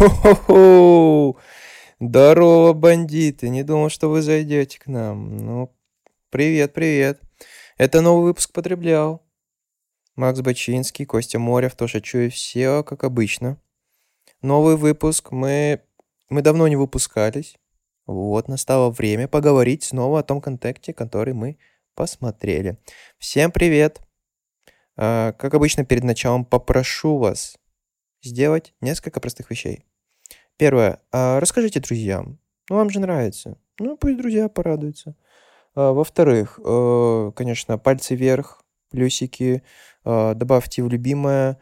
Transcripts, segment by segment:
Хо-хо-хо! Здорово, бандиты! Не думал, что вы зайдете к нам. Ну, привет, привет. Это новый выпуск «Потреблял». Макс Бачинский, Костя Морев, тоже и все, как обычно. Новый выпуск. Мы, мы давно не выпускались. Вот, настало время поговорить снова о том контакте, который мы посмотрели. Всем привет! А, как обычно, перед началом попрошу вас сделать несколько простых вещей. Первое. А, расскажите друзьям. Ну, вам же нравится. Ну, пусть друзья порадуются. А, во-вторых, э, конечно, пальцы вверх, плюсики, а, добавьте в любимое,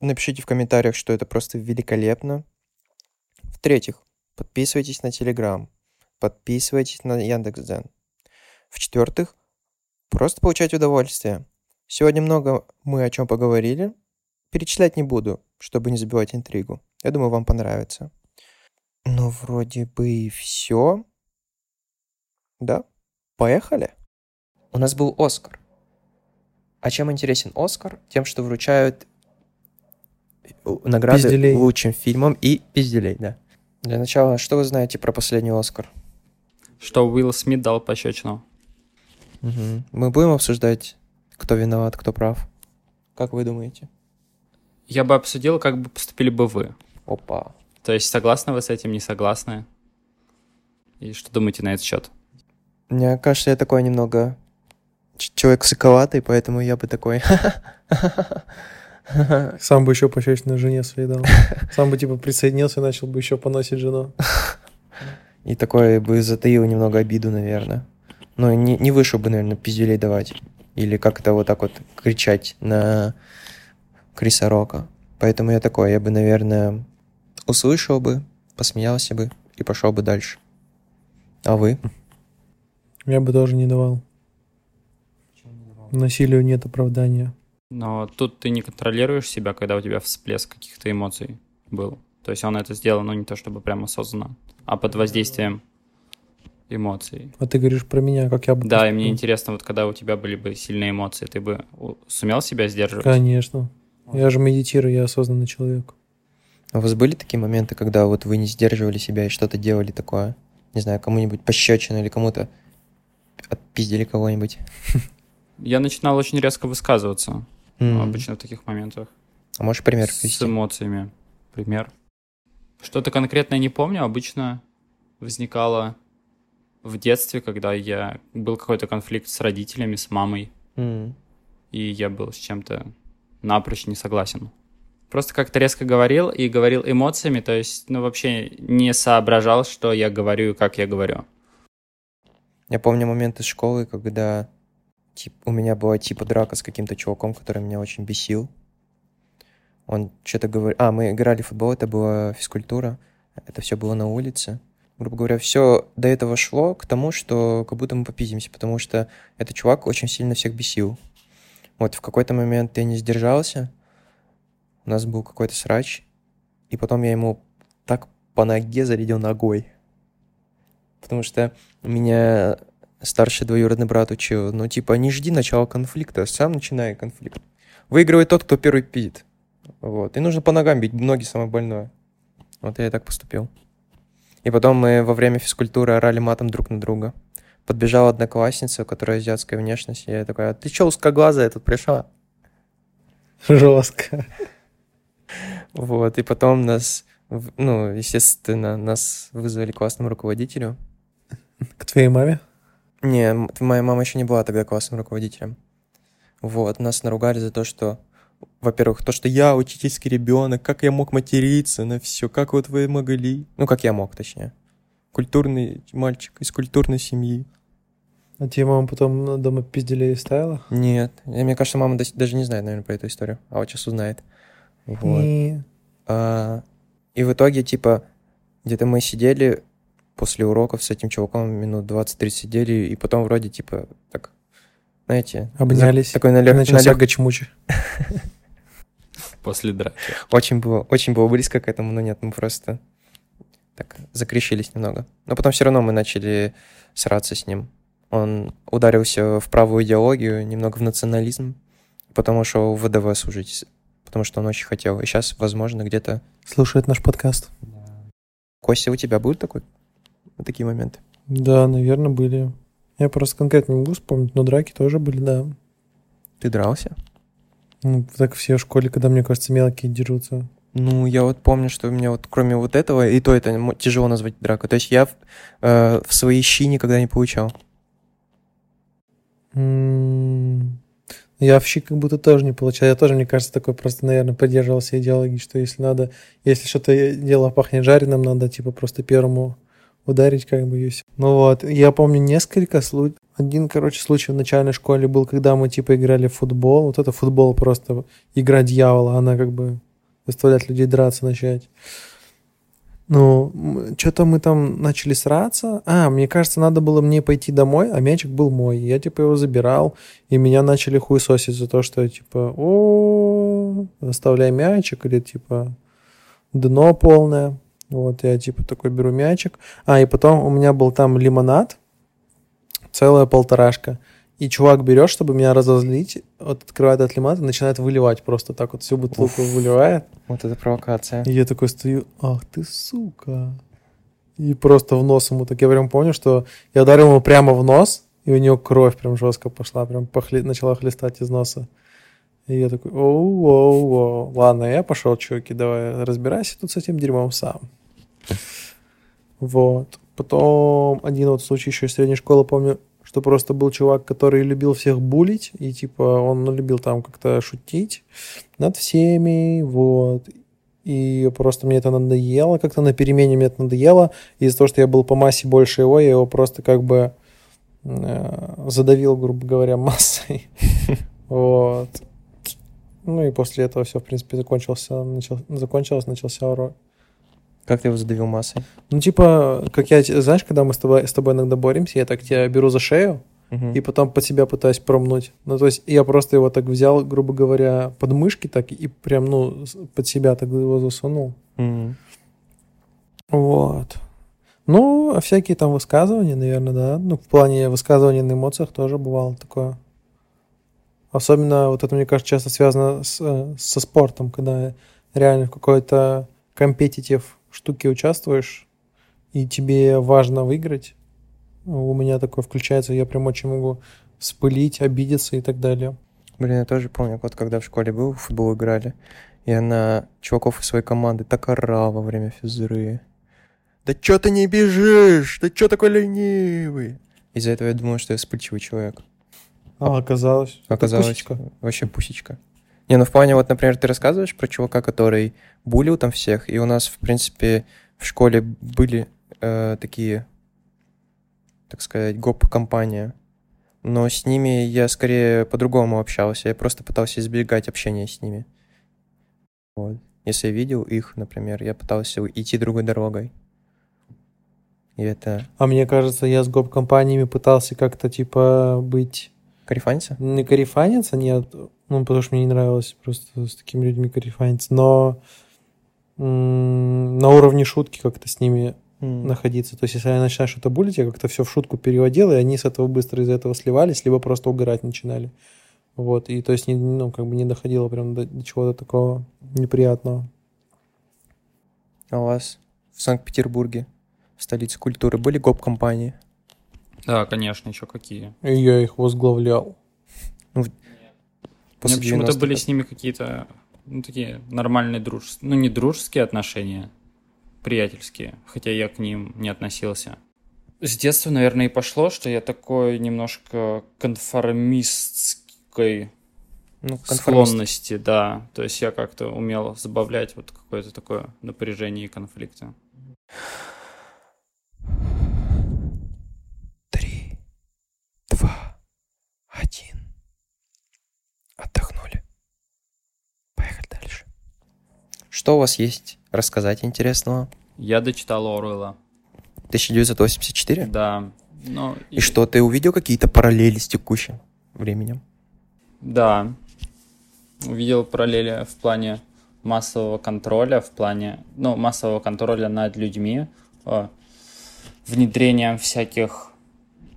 напишите в комментариях, что это просто великолепно. В-третьих, подписывайтесь на Телеграм, подписывайтесь на Яндекс.Дзен. В-четвертых, просто получать удовольствие. Сегодня много мы о чем поговорили, Перечислять не буду, чтобы не забивать интригу. Я думаю, вам понравится. Ну, вроде бы и все. Да? Поехали? У нас был Оскар. А чем интересен Оскар? Тем, что вручают э, награды пизделей. лучшим фильмам и пизделей, да. Для начала, что вы знаете про последний Оскар? Что Уилл Смит дал пощечину. Угу. Мы будем обсуждать, кто виноват, кто прав. Как вы думаете? Я бы обсудил, как бы поступили бы вы. Опа. То есть согласны вы с этим, не согласны? И что думаете на этот счет? Мне кажется, я такой немного человек сыковатый, поэтому я бы такой... Сам бы еще пощечину жене своей дал. Сам бы, типа, присоединился и начал бы еще поносить жену. И такой бы затаил немного обиду, наверное. Но не, не вышел бы, наверное, пиздюлей давать. Или как-то вот так вот кричать на Криса Рока. Поэтому я такой, я бы, наверное, услышал бы, посмеялся бы и пошел бы дальше. А вы? Я бы тоже не давал. Насилию нет оправдания. Но тут ты не контролируешь себя, когда у тебя всплеск каких-то эмоций был. То есть он это сделал, ну, не то чтобы прямо осознанно, а под воздействием эмоций. А ты говоришь про меня, как я бы... Да, и мне интересно, вот когда у тебя были бы сильные эмоции, ты бы сумел себя сдерживать? Конечно. Я же медитирую, я осознанный человек. А у вас были такие моменты, когда вот вы не сдерживали себя и что-то делали такое? Не знаю, кому-нибудь пощечину или кому-то отпиздили кого-нибудь? Я начинал очень резко высказываться mm. обычно в таких моментах. А можешь пример привести? С эмоциями. Пример. Что-то конкретное не помню. Обычно возникало в детстве, когда я был какой-то конфликт с родителями, с мамой. Mm. И я был с чем-то напрочь не согласен. Просто как-то резко говорил и говорил эмоциями, то есть, ну, вообще не соображал, что я говорю и как я говорю. Я помню момент из школы, когда тип, у меня была типа драка с каким-то чуваком, который меня очень бесил. Он что-то говорил... А, мы играли в футбол, это была физкультура. Это все было на улице. Грубо говоря, все до этого шло к тому, что как будто мы попиздимся, потому что этот чувак очень сильно всех бесил. Вот в какой-то момент я не сдержался, у нас был какой-то срач, и потом я ему так по ноге зарядил ногой. Потому что меня старший двоюродный брат учил, ну, типа, не жди начала конфликта, сам начинай конфликт. Выигрывает тот, кто первый пидит. Вот. И нужно по ногам бить, ноги самое больное. Вот я и так поступил. И потом мы во время физкультуры орали матом друг на друга подбежала одноклассница, у которой азиатская внешность, и я такой, а ты чё узкоглазая тут пришла? Жестко. Вот, и потом нас, ну, естественно, нас вызвали классному руководителю. К твоей маме? Не, моя мама еще не была тогда классным руководителем. Вот, нас наругали за то, что, во-первых, то, что я учительский ребенок, как я мог материться на все, как вот вы могли. Ну, как я мог, точнее. Культурный мальчик из культурной семьи. А тебе мама потом дома пизделей ставила? Нет. Мне кажется, мама даже не знает, наверное, про эту историю. А вот сейчас узнает. Вот. И... А, и в итоге, типа, где-то мы сидели после уроков с этим чуваком минут 20-30 сидели, и потом вроде, типа, так, знаете... Обнялись. Такой налег... Начался налег... гачмучи. После драки. Очень было, очень было близко к этому, но нет, мы просто так закрещились немного. Но потом все равно мы начали сраться с ним. Он ударился в правую идеологию, немного в национализм, потому что в ВДВ служить потому что он очень хотел. И сейчас, возможно, где-то... Слушает наш подкаст. Костя, у тебя будут такой, такие моменты? Да, наверное, были. Я просто конкретно не могу вспомнить, но драки тоже были, да. Ты дрался? Ну, так все в школе, когда, мне кажется, мелкие дерутся. Ну, я вот помню, что у меня вот кроме вот этого, и то это тяжело назвать дракой. То есть я в, э, в свои щи никогда не получал. Я в щи как будто тоже не получал. Я тоже, мне кажется, такой просто, наверное, поддерживался идеологией, что если надо, если что-то дело пахнет жареным, надо типа просто первому ударить как бы и всё. Ну вот, я помню несколько случаев. Один, короче, случай в начальной школе был, когда мы типа играли в футбол. Вот это футбол просто игра дьявола, она как бы заставляет людей драться начать. Ну, что-то мы там начали сраться. А, мне кажется, надо было мне пойти домой, а мячик был мой. Я, типа, его забирал, и меня начали хуесосить за то, что, типа, о, оставляй мячик, или, типа, дно полное. Вот, я, типа, такой беру мячик. А, и потом у меня был там лимонад, целая полторашка. И чувак берет, чтобы меня разозлить, вот открывает этот лимонад и начинает выливать просто так вот всю бутылку Уф. выливает. Вот это провокация. И я такой стою, ах ты сука. И просто в нос ему так. Я прям помню, что я ударил ему прямо в нос, и у него кровь прям жестко пошла, прям похли... начала хлестать из носа. И я такой, оу, оу, оу. Ладно, я пошел, чуваки, давай разбирайся тут с этим дерьмом сам. Вот. Потом один вот случай еще из средней школы, помню, что просто был чувак, который любил всех булить, и типа он ну, любил там как-то шутить над всеми, вот. И просто мне это надоело, как-то на перемене мне это надоело. Из-за того, что я был по массе больше его, я его просто как бы э, задавил, грубо говоря, массой. Вот. Ну и после этого все, в принципе, закончился, начал, закончилось, начался урок. Как ты его задавил массой? Ну, типа, как я, знаешь, когда мы с тобой, с тобой иногда боремся, я так тебя беру за шею, Мгм. и потом под себя пытаюсь промнуть. Ну, то есть я просто его так взял, грубо говоря, под мышки так и прям, ну, под себя так его засунул. Мгм. Вот. Ну, а всякие там высказывания, наверное, да. Ну, в плане высказывания на эмоциях тоже бывало такое. Особенно вот это, мне кажется, часто связано с, э, со спортом, когда реально в какой-то компетитив штуке участвуешь, и тебе важно выиграть. У меня такое включается, я прям очень могу вспылить, обидеться и так далее. Блин, я тоже помню, вот когда в школе был, в футбол играли, я на чуваков из своей команды так орал во время физры. Да чё ты не бежишь? Да чё такой ленивый? Из-за этого я думал, что я вспыльчивый человек. А оказалось. Оказалось, пусечка. вообще пусечка. Не, ну в плане, вот, например, ты рассказываешь про чувака, который булил там всех, и у нас, в принципе, в школе были э, такие, так сказать, гоп-компания. Но с ними я скорее по-другому общался. Я просто пытался избегать общения с ними. Вот. Если я видел их, например, я пытался идти другой дорогой. И это... А мне кажется, я с гоп-компаниями пытался как-то, типа, быть Карифаниться? Не карифаниться, нет. Ну, потому что мне не нравилось просто с такими людьми карифаниться. Но м, на уровне шутки как-то с ними М. находиться. То есть, если я начинаю что-то булить, я как-то все в шутку переводил, и они с этого быстро из этого сливались, либо просто угорать начинали. Вот. И то есть, не, ну, как бы не доходило прям до, до чего-то такого неприятного. А у вас в Санкт-Петербурге, в столице культуры, были гоп-компании? Да, конечно, еще какие. И я их возглавлял. У меня После почему-то 90-х? были с ними какие-то, ну, такие нормальные дружеские, ну, не дружеские отношения, приятельские, хотя я к ним не относился. С детства, наверное, и пошло, что я такой немножко конформистской Ну, конформист. склонности, да. То есть я как-то умел забавлять вот какое-то такое напряжение и конфликты. Три, два, один. Отдохнули. Поехали дальше. Что у вас есть рассказать интересного? Я дочитал Оруэлла, 1984? да. Ну, И что, ты увидел какие-то параллели с текущим временем? Да. Увидел параллели в плане массового контроля, в плане, ну, массового контроля над людьми, э, внедрением всяких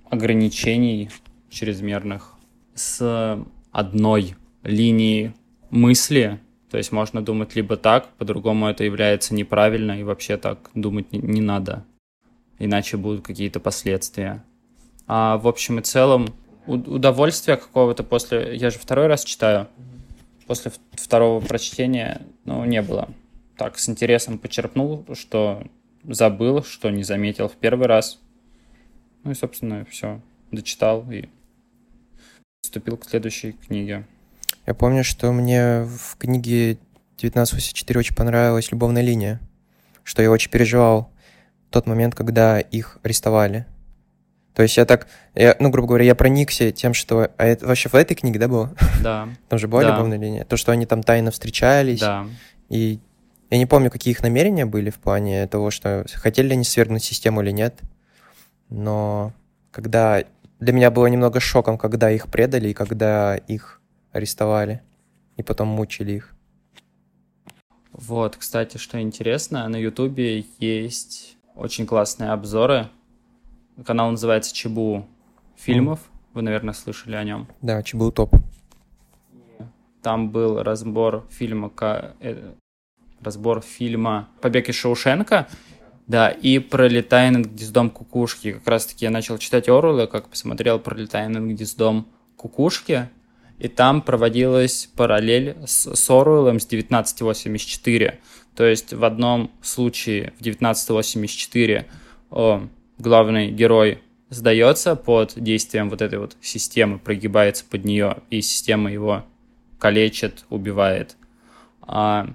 ограничений чрезмерных с одной линии мысли То есть можно думать либо так, по-другому это является неправильно, и вообще так думать не, не надо. Иначе будут какие-то последствия. А в общем и целом, удовольствия какого-то после... Я же второй раз читаю. После второго прочтения, ну, не было. Так, с интересом почерпнул, что забыл, что не заметил в первый раз. Ну и, собственно, все. Дочитал и приступил к следующей книге. Я помню, что мне в книге 1984 очень понравилась любовная линия, что я очень переживал тот момент, когда их арестовали. То есть я так, я, ну, грубо говоря, я проникся тем, что... А это вообще в этой книге, да, было? Да. Там же была да. любовная линия. То, что они там тайно встречались. Да. И я не помню, какие их намерения были в плане того, что хотели ли они свергнуть систему или нет. Но когда... Для меня было немного шоком, когда их предали и когда их арестовали. И потом мучили их. Вот, кстати, что интересно, на Ютубе есть очень классные обзоры. Канал называется Чебу фильмов. Вы, наверное, слышали о нем. Да, Чебу топ. Там был разбор фильма, э, разбор фильма «Побег из Шоушенка», да, и «Пролетая над гнездом кукушки». Как раз-таки я начал читать Оруэлла, как посмотрел «Пролетая над гнездом кукушки», и там проводилась параллель с, с Оруэллом с 1984. То есть в одном случае в 1984 о, главный герой сдается под действием вот этой вот системы, прогибается под нее, и система его калечит, убивает. А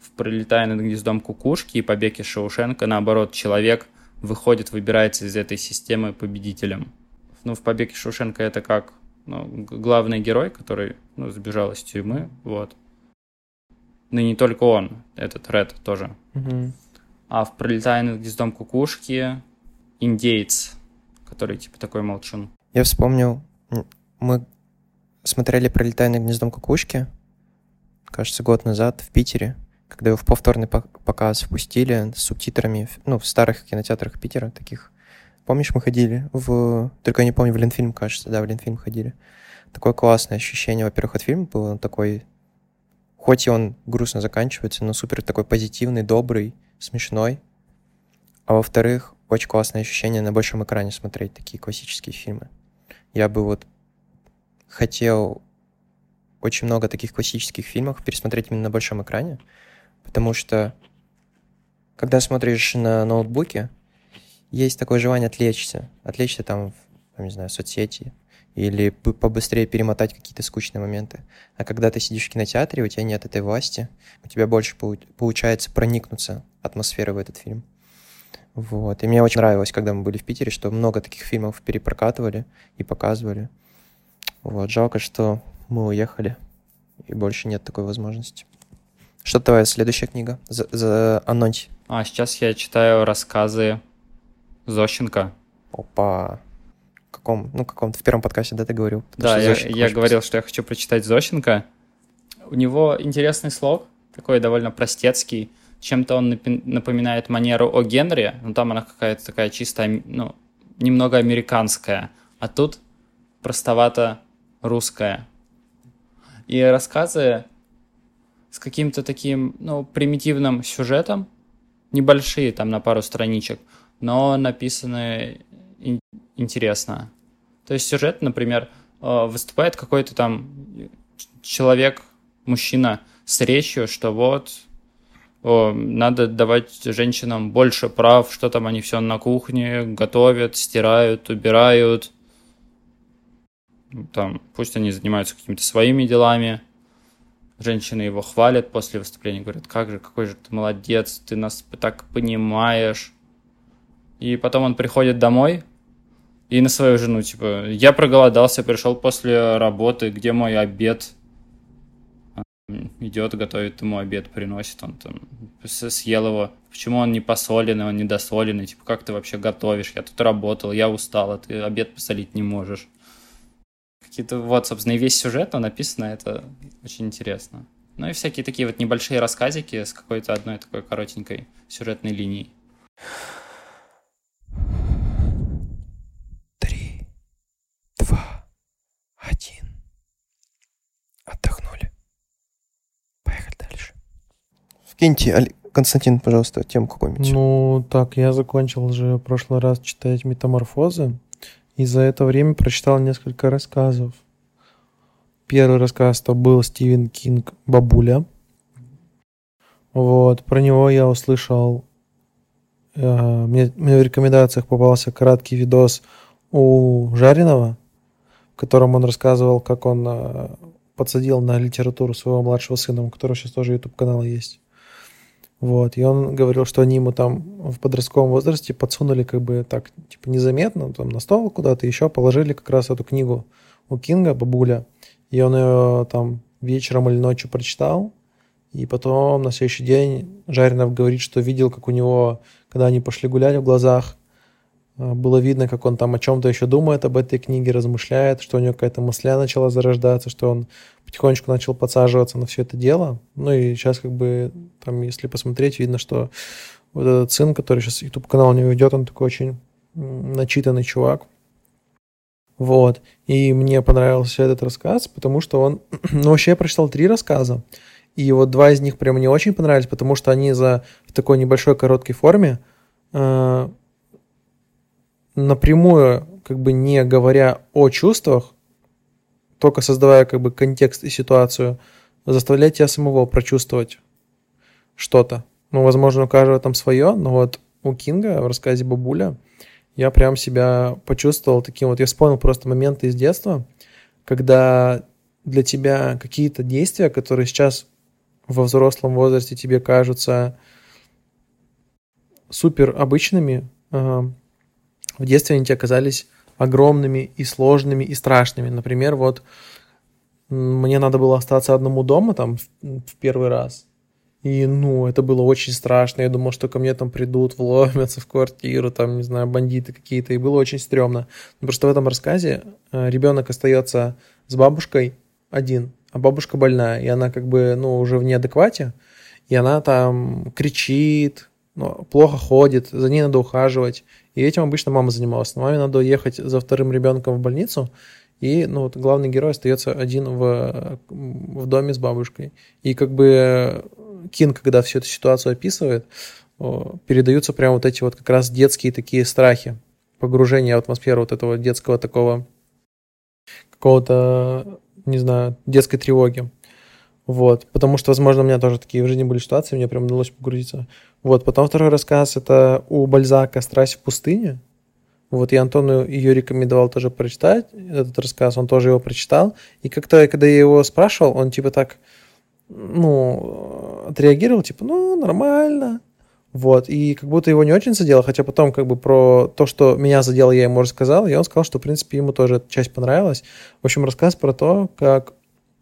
в «Пролетая над гнездом кукушки» и «Побег из Шоушенка», наоборот, человек выходит, выбирается из этой системы победителем. Ну, в «Побег из Шоушенка» это как ну, главный герой, который ну, сбежал из тюрьмы, вот. Ну и не только он, этот Ред тоже. Угу. А в «Пролетая над гнездом кукушки» индейец, который типа такой молчун. Я вспомнил, мы смотрели «Пролетая над гнездом кукушки», кажется, год назад в Питере, когда его в повторный показ впустили с субтитрами, ну, в старых кинотеатрах Питера таких Помнишь, мы ходили в... Только я не помню, в Ленфильм, кажется. Да, в Ленфильм ходили. Такое классное ощущение, во-первых, от фильма было. Он такой... Хоть и он грустно заканчивается, но супер такой позитивный, добрый, смешной. А во-вторых, очень классное ощущение на большом экране смотреть такие классические фильмы. Я бы вот хотел очень много таких классических фильмов пересмотреть именно на большом экране, потому что когда смотришь на ноутбуке, есть такое желание отвлечься, отвлечься там, там, не знаю, в соцсети, или побыстрее перемотать какие-то скучные моменты. А когда ты сидишь в кинотеатре, у тебя нет этой власти, у тебя больше получается проникнуться атмосферой в этот фильм. Вот. И мне очень нравилось, когда мы были в Питере, что много таких фильмов перепрокатывали и показывали. Вот. Жалко, что мы уехали, и больше нет такой возможности. Что твоя следующая книга? За, за анонс. А, сейчас я читаю рассказы Зощенко. Опа. Каком, ну, каком-то в первом подкасте, да, ты говорил? Да, я, я говорил, что я хочу прочитать Зощенко. У него интересный слог, такой довольно простецкий. Чем-то он напоминает манеру о Генри, но там она какая-то такая чистая, ну, немного американская. А тут простовато русская. И рассказы с каким-то таким, ну, примитивным сюжетом, небольшие, там, на пару страничек, но написаны интересно. То есть сюжет, например, э, выступает какой-то там человек, мужчина с речью, что вот о, надо давать женщинам больше прав, что там они все на кухне готовят, стирают, убирают. Там, пусть они занимаются какими-то своими делами. Женщины его хвалят после выступления, говорят, как же, какой же ты молодец, ты нас так понимаешь. И потом он приходит домой и на свою жену, типа, я проголодался, пришел после работы, где мой обед? Идет, готовит ему обед, приносит, он там съел его. Почему он не посоленный, он недосоленный? Типа, как ты вообще готовишь? Я тут работал, я устал, а ты обед посолить не можешь. Какие-то, вот, собственно, и весь сюжет, он написано, это очень интересно. Ну и всякие такие вот небольшие рассказики с какой-то одной такой коротенькой сюжетной линией. один. Отдохнули. Поехали дальше. Киньте, Константин, пожалуйста, тему какую-нибудь. Ну, так, я закончил уже в прошлый раз читать «Метаморфозы», и за это время прочитал несколько рассказов. Первый рассказ то был Стивен Кинг «Бабуля». Вот, про него я услышал... Э, мне, мне в рекомендациях попался краткий видос у Жаринова, в котором он рассказывал, как он э, подсадил на литературу своего младшего сына, у которого сейчас тоже YouTube-канал есть. Вот, и он говорил, что они ему там в подростковом возрасте подсунули как бы так, типа, незаметно, там, на стол куда-то еще положили как раз эту книгу у Кинга, бабуля, и он ее там вечером или ночью прочитал, и потом на следующий день Жаринов говорит, что видел, как у него, когда они пошли гулять в глазах, было видно, как он там о чем-то еще думает об этой книге, размышляет, что у него какая-то мысля начала зарождаться, что он потихонечку начал подсаживаться на все это дело. Ну и сейчас как бы там, если посмотреть, видно, что вот этот сын, который сейчас YouTube канал не ведет, он такой очень начитанный чувак. Вот. И мне понравился этот рассказ, потому что он... Ну, вообще я прочитал три рассказа. И вот два из них прям мне очень понравились, потому что они за в такой небольшой короткой форме э, напрямую, как бы не говоря о чувствах, только создавая как бы контекст и ситуацию, заставлять тебя самого прочувствовать что-то. Ну, возможно, у каждого там свое, но вот у Кинга в рассказе «Бабуля» я прям себя почувствовал таким вот, я вспомнил просто моменты из детства, когда для тебя какие-то действия, которые сейчас во взрослом возрасте тебе кажутся супер обычными, в детстве они тебе казались огромными и сложными и страшными. Например, вот мне надо было остаться одному дома там в, первый раз. И, ну, это было очень страшно. Я думал, что ко мне там придут, вломятся в квартиру, там, не знаю, бандиты какие-то. И было очень стрёмно. Но просто в этом рассказе э, ребенок остается с бабушкой один, а бабушка больная. И она как бы, ну, уже в неадеквате. И она там кричит, ну, плохо ходит, за ней надо ухаживать. И этим обычно мама занималась. Но маме надо ехать за вторым ребенком в больницу, и ну, вот главный герой остается один в, в доме с бабушкой. И как бы Кин, когда всю эту ситуацию описывает, передаются прямо вот эти вот как раз детские такие страхи, погружение в атмосферу вот этого детского такого какого-то, не знаю, детской тревоги. Вот, потому что, возможно, у меня тоже такие в жизни были ситуации, мне прям удалось погрузиться. Вот, потом второй рассказ, это у Бальзака «Страсть в пустыне». Вот, я Антону ее рекомендовал тоже прочитать, этот рассказ, он тоже его прочитал. И как-то, когда я его спрашивал, он типа так, ну, отреагировал, типа, ну, нормально. Вот, и как будто его не очень задело, хотя потом как бы про то, что меня задело, я ему рассказал, и он сказал, что, в принципе, ему тоже эта часть понравилась. В общем, рассказ про то, как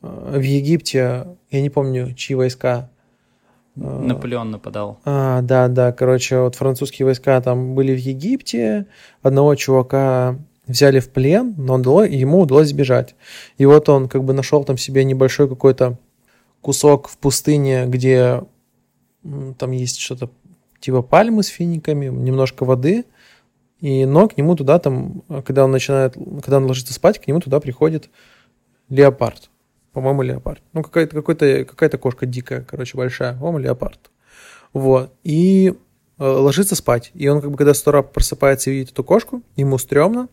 в Египте, я не помню, чьи войска, Э, Наполеон нападал. А, да, да, короче, вот французские войска там были в Египте, одного чувака взяли в плен, но он дало, ему удалось сбежать. И вот он как бы нашел там себе небольшой какой-то кусок в пустыне, где там есть что-то типа пальмы с финиками, немножко воды, и но к нему туда там, когда он начинает, когда он ложится спать, к нему туда приходит леопард. По-моему, леопард. Ну, какая-то какой-то, какая-то кошка дикая, короче, большая. По-моему, леопард. Вот. И э, ложится спать. И он, как бы, когда с утра просыпается и видит эту кошку, ему стрёмно,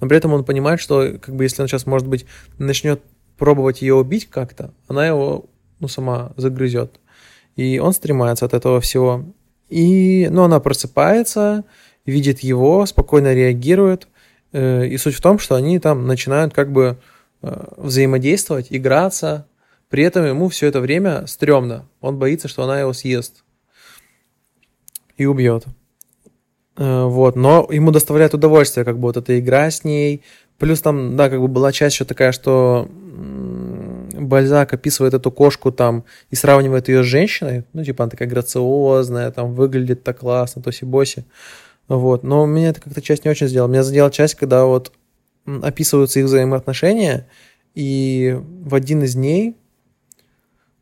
но при этом он понимает, что, как бы, если он сейчас, может быть, начнет пробовать ее убить как-то, она его, ну, сама загрызет. И он стремается от этого всего. И, ну, она просыпается, видит его, спокойно реагирует. Э, и суть в том, что они там начинают как бы взаимодействовать, играться. При этом ему все это время стрёмно. Он боится, что она его съест и убьет. Э, вот, но ему доставляет удовольствие, как бы вот эта игра с ней. Плюс там, да, как бы была часть еще такая, что Бальзак описывает эту кошку там и сравнивает ее с женщиной. Ну, типа, она такая грациозная, там выглядит так классно, тоси-боси. Вот, но меня это как-то часть не очень сделала. Меня задела часть, когда вот описываются их взаимоотношения, и в один из дней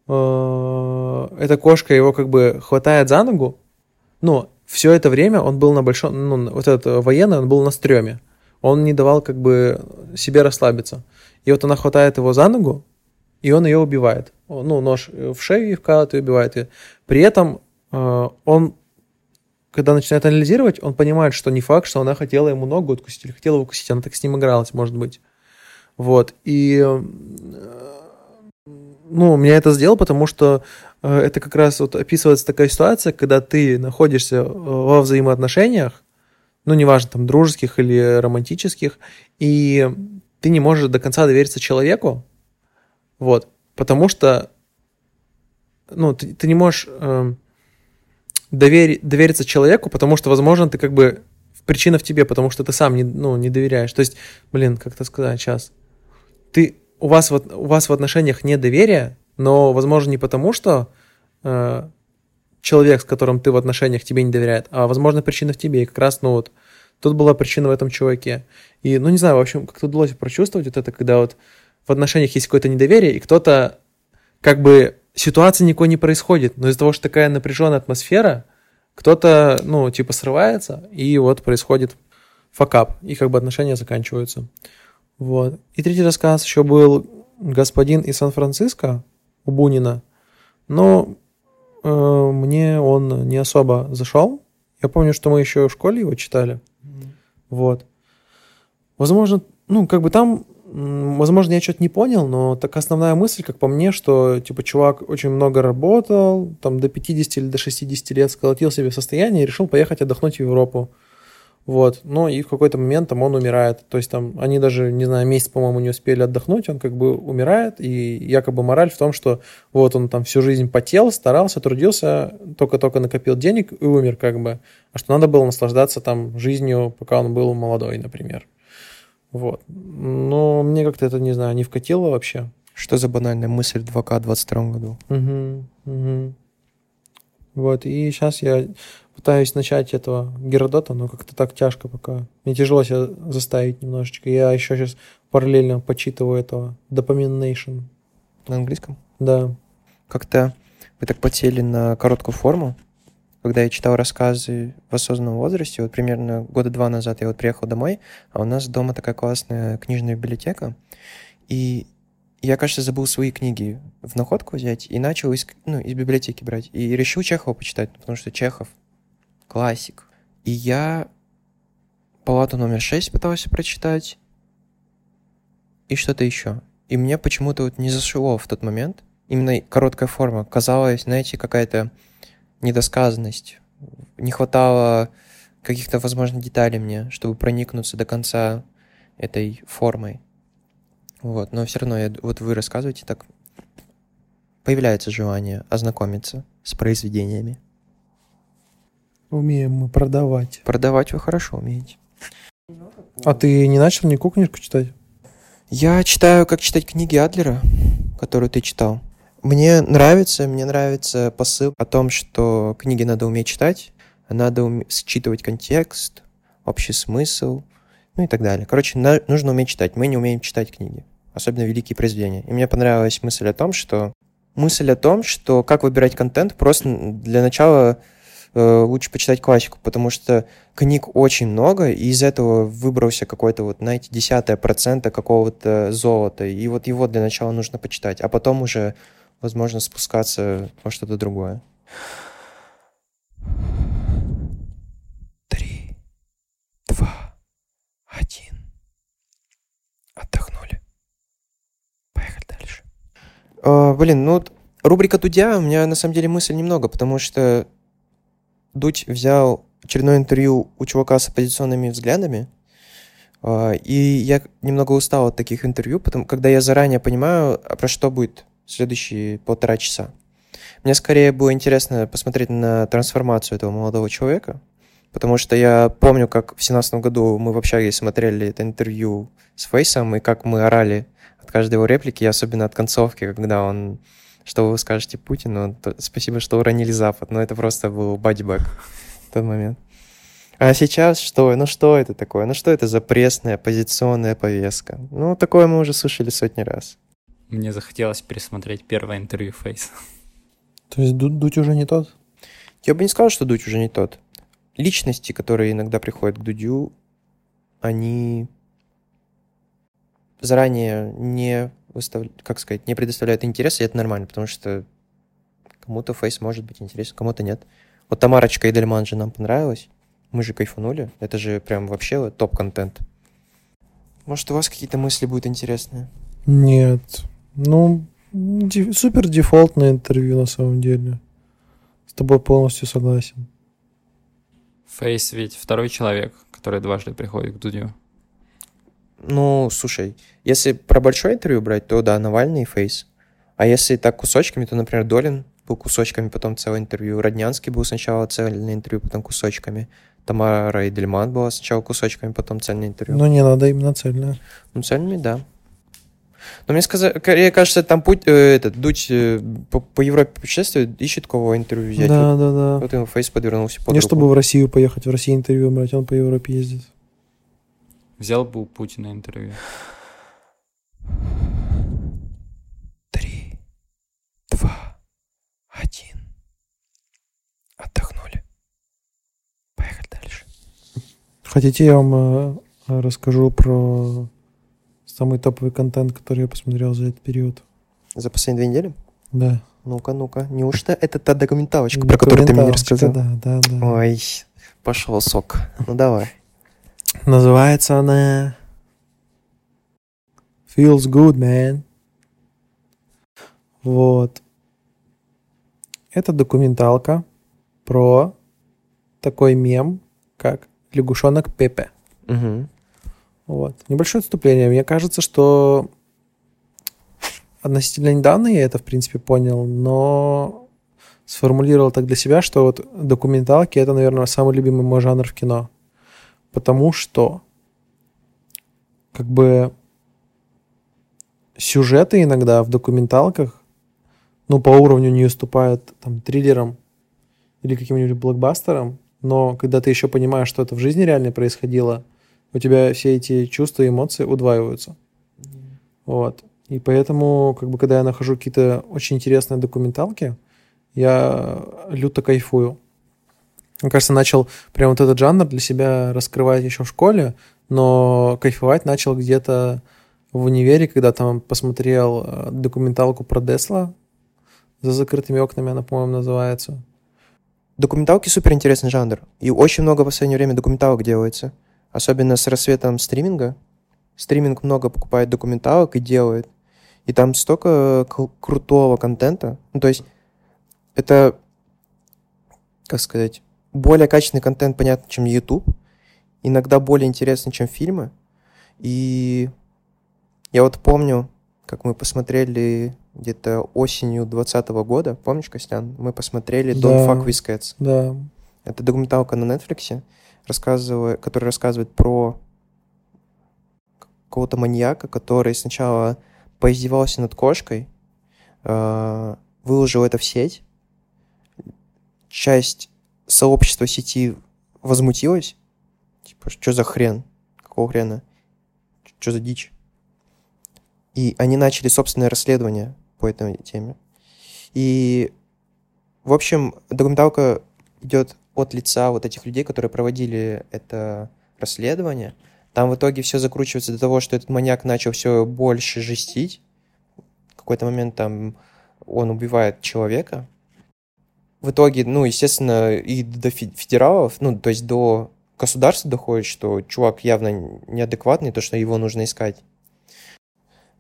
э, эта кошка его как бы хватает за ногу, но все это время он был на большом, ну, вот этот военный, он был на стреме. Он не давал как бы себе расслабиться. И вот она хватает его за ногу, и он ее убивает. Ну, нож в шею вкалывает и убивает ее. При этом э, он, когда начинает анализировать, он понимает, что не факт, что она хотела ему ногу откусить или хотела укусить, она так с ним игралась, может быть. Вот. И э, ну, меня это сделал, потому что э, это как раз вот описывается такая ситуация, когда ты находишься э, во взаимоотношениях, ну, неважно, там, дружеских или романтических, и ты не можешь до конца довериться человеку, вот, потому что, ну, ты, ты не можешь довери, довериться человеку, потому что, возможно, ты как бы причина в тебе, потому что ты сам не, ну, не доверяешь. То есть, блин, как это сказать сейчас? Ты, у вас, вот, у вас в отношениях нет доверия, но, возможно, не потому, что э, человек, с которым ты в отношениях, тебе не доверяет, а, возможно, причина в тебе. И как раз, ну вот, тут была причина в этом чуваке. И, ну, не знаю, в общем, как-то удалось прочувствовать вот это, когда вот в отношениях есть какое-то недоверие, и кто-то, как бы, ситуации никакой не происходит, но из-за того, что такая напряженная атмосфера, кто-то, ну, типа, срывается, и вот происходит факап, и как бы отношения заканчиваются. Вот. И третий рассказ еще был «Господин из Сан-Франциско» у Бунина, но э, мне он не особо зашел. Я помню, что мы еще в школе его читали. Mm. Вот. Возможно, ну, как бы там, возможно, я что-то не понял, но так основная мысль, как по мне, что, типа, чувак очень много работал, там, до 50 или до 60 лет сколотил себе состояние и решил поехать отдохнуть в Европу. Вот. Ну и в какой-то момент там он умирает. То есть там они даже, не знаю, месяц, по-моему, не успели отдохнуть, он как бы умирает, и якобы мораль в том, что вот он там всю жизнь потел, старался, трудился, только-только накопил денег и умер как бы. А что надо было наслаждаться там жизнью, пока он был молодой, например. Вот. Но мне как-то это, не знаю, не вкатило вообще. Что за банальная мысль в 2К 22 году? Угу, угу. Вот, и сейчас я пытаюсь начать этого Геродота, но как-то так тяжко пока. Мне тяжело себя заставить немножечко. Я еще сейчас параллельно почитываю этого Dopamination. На английском? Да. Как-то вы так потели на короткую форму, когда я читал рассказы в осознанном возрасте, вот примерно года два назад я вот приехал домой, а у нас дома такая классная книжная библиотека, и я, кажется, забыл свои книги в находку взять и начал из, ну, из библиотеки брать. И решил Чехова почитать, потому что Чехов классик. И я палату номер 6 пытался прочитать и что-то еще. И мне почему-то вот не зашло в тот момент. Именно короткая форма. Казалось, знаете, какая-то недосказанность. Не хватало каких-то, возможно, деталей мне, чтобы проникнуться до конца этой формой. Вот, но все равно, я, вот вы рассказываете, так появляется желание ознакомиться с произведениями. Умеем мы продавать. Продавать вы хорошо умеете. А ты не начал никакую книжку читать? Я читаю, как читать книги Адлера, которую ты читал. Мне нравится, мне нравится посыл о том, что книги надо уметь читать, надо уметь считывать контекст, общий смысл, ну и так далее. Короче, на, нужно уметь читать. Мы не умеем читать книги, особенно великие произведения. И мне понравилась мысль о том, что мысль о том, что как выбирать контент, просто для начала Э, лучше почитать классику, потому что книг очень много, и из этого выбрался какой-то вот, знаете, десятая процента какого-то золота, и вот его для начала нужно почитать, а потом уже, возможно, спускаться во что-то другое. Три, два, один. Отдохнули. Поехали дальше. А, блин, ну, рубрика Дудя, у меня на самом деле мысль немного, потому что Дудь взял очередное интервью у чувака с оппозиционными взглядами, а, и я немного устал от таких интервью, потому когда я заранее понимаю, а про что будет следующие полтора часа. Мне скорее было интересно посмотреть на трансформацию этого молодого человека, потому что я помню, как в семнадцатом году мы в общаге смотрели это интервью с Фейсом, и как мы орали от каждой его реплики, особенно от концовки, когда он что вы скажете Путину? Спасибо, что уронили Запад, но это просто был бадибэк в тот момент. А сейчас что? Ну что это такое? Ну что это за пресная оппозиционная повестка? Ну, такое мы уже слышали сотни раз. Мне захотелось пересмотреть первое интервью Фейс. То есть Дудь уже не тот? Я бы не сказал, что Дудь уже не тот. Личности, которые иногда приходят к Дудю, они заранее не выстав... как сказать, не предоставляют интереса, и это нормально, потому что Кому-то фейс может быть интересен, кому-то нет. Вот Тамарочка Эдельман же нам понравилась. Мы же кайфанули. Это же прям вообще топ-контент. Может, у вас какие-то мысли будут интересные? Нет. Ну, ди- супер дефолтное интервью на самом деле. С тобой полностью согласен. Фейс ведь второй человек, который дважды приходит к Дудю. Ну, слушай, если про большое интервью брать, то да, Навальный и Фейс. А если так кусочками, то, например, Долин был кусочками, потом целое интервью. Роднянский был сначала цельное интервью, потом кусочками. Тамара Эдельман была сначала кусочками, потом цельное интервью. Но не надо именно цельное. Ну, цельными, да. Но мне сказали, мне кажется, там путь, э, этот, Дудь э, по, по Европе путешествует, ищет кого интервью взять. Да, Вот, да, да. вот ему Фейс подвернулся под Не руку. чтобы в Россию поехать, в России интервью брать, он по Европе ездит. Взял бы у Путина интервью. Три, два, один. Отдохнули. Поехали дальше. Хотите, я вам э, расскажу про самый топовый контент, который я посмотрел за этот период? За последние две недели? Да. Ну-ка, ну-ка. Неужто это та документалочка, про которую ты мне рассказал? Да, да, да. Ой, пошел сок. Ну давай. Называется она Feels Good, Man. Вот. Это документалка про такой мем, как лягушонок Пепе. Угу. Вот. Небольшое отступление. Мне кажется, что относительно недавно я это, в принципе, понял, но сформулировал так для себя, что вот документалки — это, наверное, самый любимый мой жанр в кино. Потому что как бы сюжеты иногда в документалках ну, по уровню не уступают там триллерам или каким-нибудь блокбастерам, но когда ты еще понимаешь, что это в жизни реально происходило, у тебя все эти чувства и эмоции удваиваются. Вот. И поэтому, как бы, когда я нахожу какие-то очень интересные документалки, я люто кайфую. Мне кажется, начал прям вот этот жанр для себя раскрывать еще в школе, но кайфовать начал где-то в универе, когда там посмотрел э, документалку про Десла за закрытыми окнами, она, по-моему, называется. Документалки супер интересный жанр. И очень много в последнее время документалок делается. Особенно с рассветом стриминга. Стриминг много покупает документалок и делает. И там столько крутого контента. Ну, то есть, это, как сказать, более качественный контент, понятно, чем YouTube. Иногда более интересный, чем фильмы. И я вот помню, как мы посмотрели где-то осенью 2020 года. Помнишь, Костян? Мы посмотрели Don't Да. Fuck With Cats. Да. Это документалка на Netflix, рассказывая, которая рассказывает про какого-то маньяка, который сначала поиздевался над кошкой, э, выложил это в сеть. Часть сообщества сети возмутилась. Типа, что за хрен? Какого хрена? Что за дичь? И они начали собственное расследование по этой теме. И, в общем, документалка идет от лица вот этих людей, которые проводили это расследование. Там в итоге все закручивается до того, что этот маньяк начал все больше жестить. В какой-то момент там он убивает человека. В итоге, ну, естественно, и до фе- федералов, ну, то есть до государства доходит, что чувак явно неадекватный, то, что его нужно искать.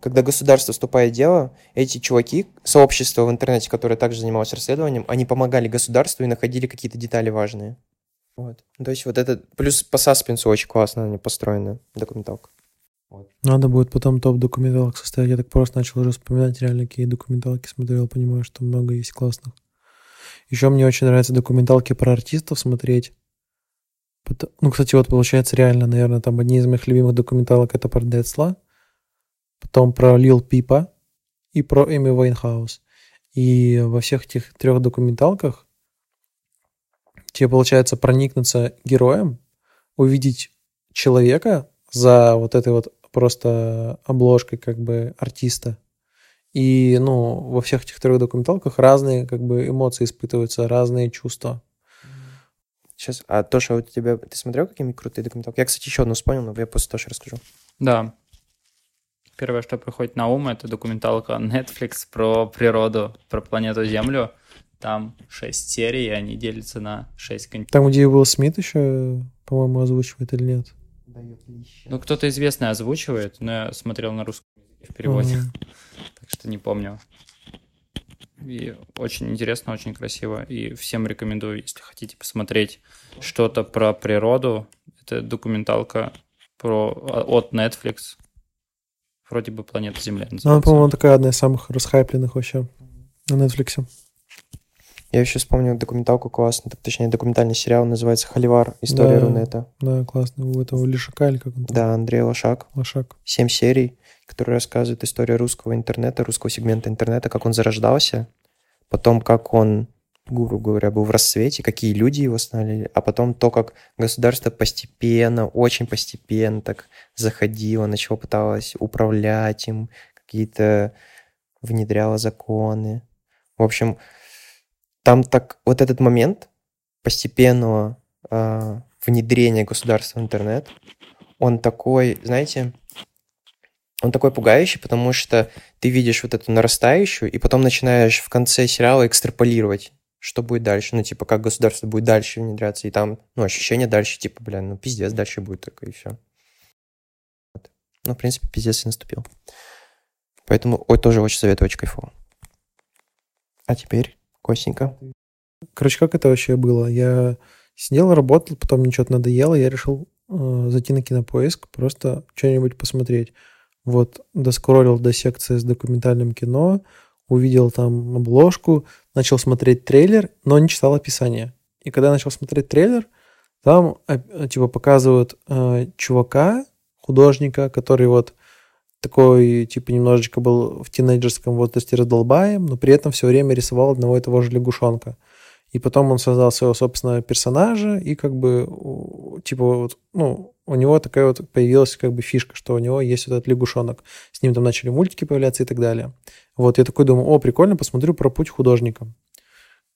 Когда государство вступает в дело, эти чуваки, сообщество в интернете, которое также занималось расследованием, они помогали государству и находили какие-то детали важные. Вот. То есть вот это... Плюс по саспенсу очень классно они построены, документалка. Надо будет потом топ документалок составить. Я так просто начал уже вспоминать реально, какие документалки смотрел, понимаю, что много есть классных. Еще мне очень нравятся документалки про артистов смотреть. Ну, кстати, вот получается реально, наверное, там одни из моих любимых документалок это про Децла, потом про Лил Пипа и про Эми Вайнхаус. И во всех этих трех документалках тебе получается проникнуться героем, увидеть человека за вот этой вот просто обложкой как бы артиста. И, ну, во всех этих трех документалках разные как бы эмоции испытываются, разные чувства. Сейчас, а Тоша, у тебя... Ты смотрел какие-нибудь крутые документалки? Я, кстати, еще одну вспомнил, но я после Тоши расскажу. Да. Первое, что приходит на ум, это документалка Netflix про природу, про планету Землю. Там шесть серий, и они делятся на шесть континентов. Там, где Уилл Смит еще, по-моему, озвучивает или нет? Ну, кто-то известный озвучивает, но я смотрел на русском языке в переводе, Ага. так что не помню. И очень интересно, очень красиво. И всем рекомендую, если хотите посмотреть что-то про природу. Это документалка про, от Netflix. Вроде бы «Планета Земля» Ну, она, по-моему, такая одна из самых расхайпленных вообще на Netflix. Я еще вспомнил документалку классную, так, точнее, документальный сериал называется «Холивар. История Да. Рунета». Да, классно. У этого Лишака или как он? Да, Андрей Лошак. Лошак. Семь серий, которые рассказывают историю русского интернета, русского сегмента интернета, как он зарождался, потом как он, грубо говоря, был в расцвете, какие люди его стали, а потом то, как государство постепенно, очень постепенно так заходило, начало пыталось управлять им, какие-то внедряло законы. В общем, там так вот этот момент постепенного а, внедрения государства в интернет, он такой, знаете, он такой пугающий, потому что ты видишь вот эту нарастающую, и потом начинаешь в конце сериала экстраполировать, что будет дальше, ну, типа, как государство будет дальше внедряться, и там, ну, ощущение дальше, типа, бля, ну, пиздец, дальше будет только, и все. Ну, в принципе, пиздец и наступил. Поэтому, ой, тоже очень советую, очень кайфово. А теперь, Костенька. Короче, как это вообще было? Я сидел, работал, потом мне что-то надоело, я решил э, зайти на кинопоиск, просто что-нибудь посмотреть. Вот, доскроллил до секции с документальным кино, увидел там обложку, начал смотреть трейлер, но не читал описание. И когда я начал смотреть трейлер, там э, типа показывают э, чувака, художника, который вот такой, типа, немножечко был в тинейджерском возрасте раздолбаем, но при этом все время рисовал одного и того же лягушонка. И потом он создал своего собственного персонажа, и как бы, типа, вот, ну, у него такая вот появилась как бы фишка, что у него есть вот этот лягушонок. С ним там начали мультики появляться и так далее. Вот, я такой думаю, о, прикольно, посмотрю про путь художника.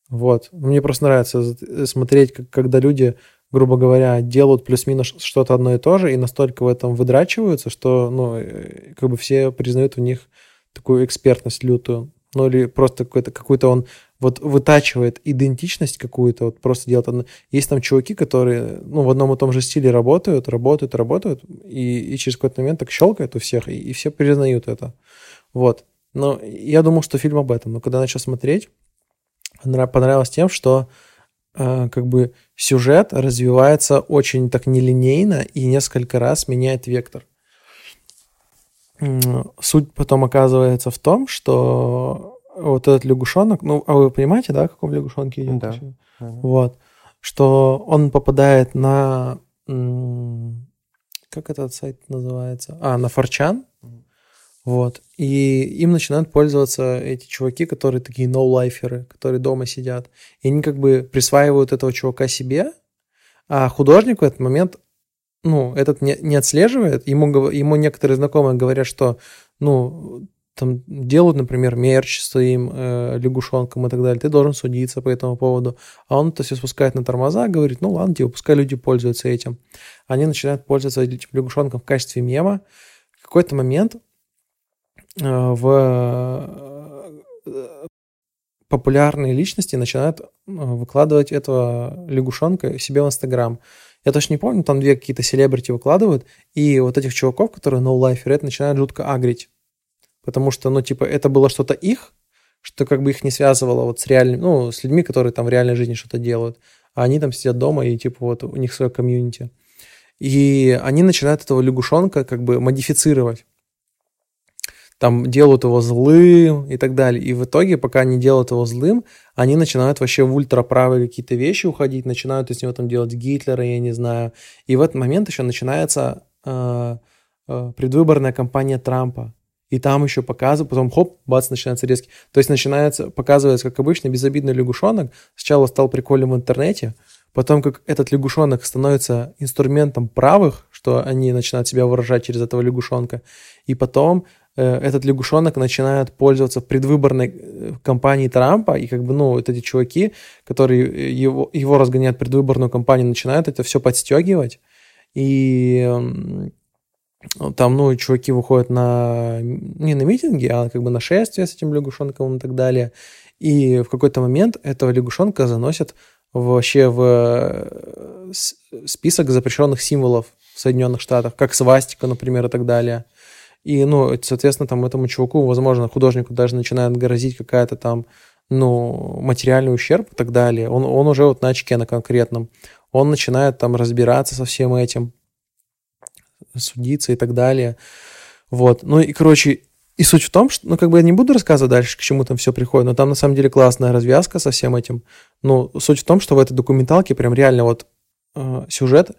Вот. Мне просто нравится смотреть, как, когда люди, грубо говоря, делают плюс-минус что-то одно и то же, и настолько в этом выдрачиваются, что, ну, э, как бы все признают у них такую экспертность лютую. Ну, или просто какой-то, какую-то он вот вытачивает идентичность какую-то, вот просто делает одно. Есть там чуваки, которые, ну, в одном и том же стиле работают, работают, работают, и, и через какой-то момент так щелкает у всех, и, и все признают это. Вот. Но я думал, что фильм об этом. Но когда начал смотреть, понрав- понравилось тем, что э, как бы сюжет развивается очень так нелинейно и несколько раз меняет вектор. Суть потом оказывается в том, что вот этот лягушонок, ну, а вы понимаете, да, о каком лягушонке идет? Да. вообще? Вот. Что он попадает на... Как этот сайт называется? А, на Форчан. Вот. И им начинают пользоваться эти чуваки, которые такие ноу-лайферы, которые дома сидят. И они как бы присваивают этого чувака себе, а художник в этот момент, ну, этот не, не отслеживает. Ему, ему некоторые знакомые говорят, что, ну, там делают, например, мерч своим э, лягушонкам и так далее, ты должен судиться по этому поводу. А он это все спускает на тормоза, говорит, ну ладно, типа, пускай люди пользуются этим. Они начинают пользоваться этим лягушонком в качестве мема. В какой-то момент э, в э, популярные личности начинают э, выкладывать этого лягушонка себе в Инстаграм. Я точно не помню, там две какие-то селебрити выкладывают, и вот этих чуваков, которые ноу-лайферы, это начинают жутко агрить. Потому что, ну, типа, это было что-то их, что как бы их не связывало вот с реальными, ну, с людьми, которые там в реальной жизни что-то делают. А они там сидят дома, и, типа, вот у них свое комьюнити. И они начинают этого лягушонка как бы модифицировать. Там делают его злым и так далее. И в итоге, пока они делают его злым, они начинают вообще в ультраправые какие-то вещи уходить, начинают из него там делать Гитлера, я не знаю. И в этот момент еще начинается э, э, предвыборная кампания Трампа. И там еще показывают, потом хоп, бац, начинается резкий. То есть начинается, показывается, как обычно, безобидный лягушонок. Сначала стал прикольным в интернете, потом как этот лягушонок становится инструментом правых, что они начинают себя выражать через этого лягушонка. И потом этот лягушонок начинает пользоваться предвыборной э, кампанией Трампа, и как бы, ну, вот эти чуваки, которые э, его, его разгоняют предвыборную кампанию, начинают это все подстегивать. И там, ну, чуваки выходят на, не на митинги, а как бы на шествие с этим лягушонком и так далее. И в какой-то момент этого лягушонка заносят вообще в э, список запрещенных символов в Соединенных Штатах, как свастика, например, и так далее. И, ну, соответственно, там этому чуваку, возможно, художнику даже начинает грозить какая-то там, ну, материальный ущерб и так далее. Он, он уже вот на очке на конкретном. Он начинает там разбираться со всем этим, судиться и так далее. Вот. Ну и, короче, и суть в том, что, ну, как бы я не буду рассказывать дальше, к чему там все приходит, но там на самом деле классная развязка со всем этим. Ну, суть в том, что в этой документалке прям реально вот э, сюжет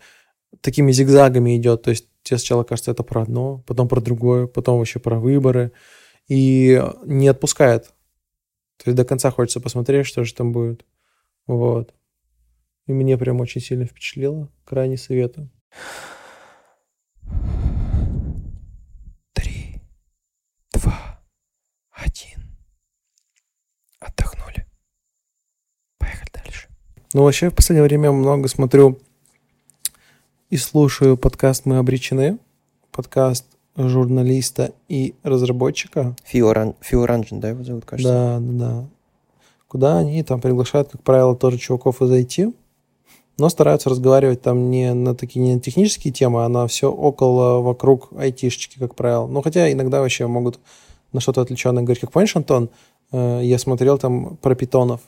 такими зигзагами идет. То есть тебе сначала кажется это про одно, потом про другое, потом вообще про выборы. И не отпускает. То есть до конца хочется посмотреть, что же там будет. Вот. И мне прям очень сильно впечатлило. Крайне советую. Три, два, один. Отдохнули. Поехали дальше. Ну, вообще, в последнее время много смотрю и слушаю подкаст «Мы обречены», подкаст журналиста и разработчика. Фил, Ран... Фил Ранжин, да, его зовут, кажется? Да, да, да. Куда они там приглашают, как правило, тоже чуваков из IT, но стараются разговаривать там не на такие не на технические темы, а на все около, вокруг айтишечки, как правило. Ну, хотя иногда вообще могут на что-то отвлеченное говорить. Как помнишь, Антон, э, я смотрел там про питонов.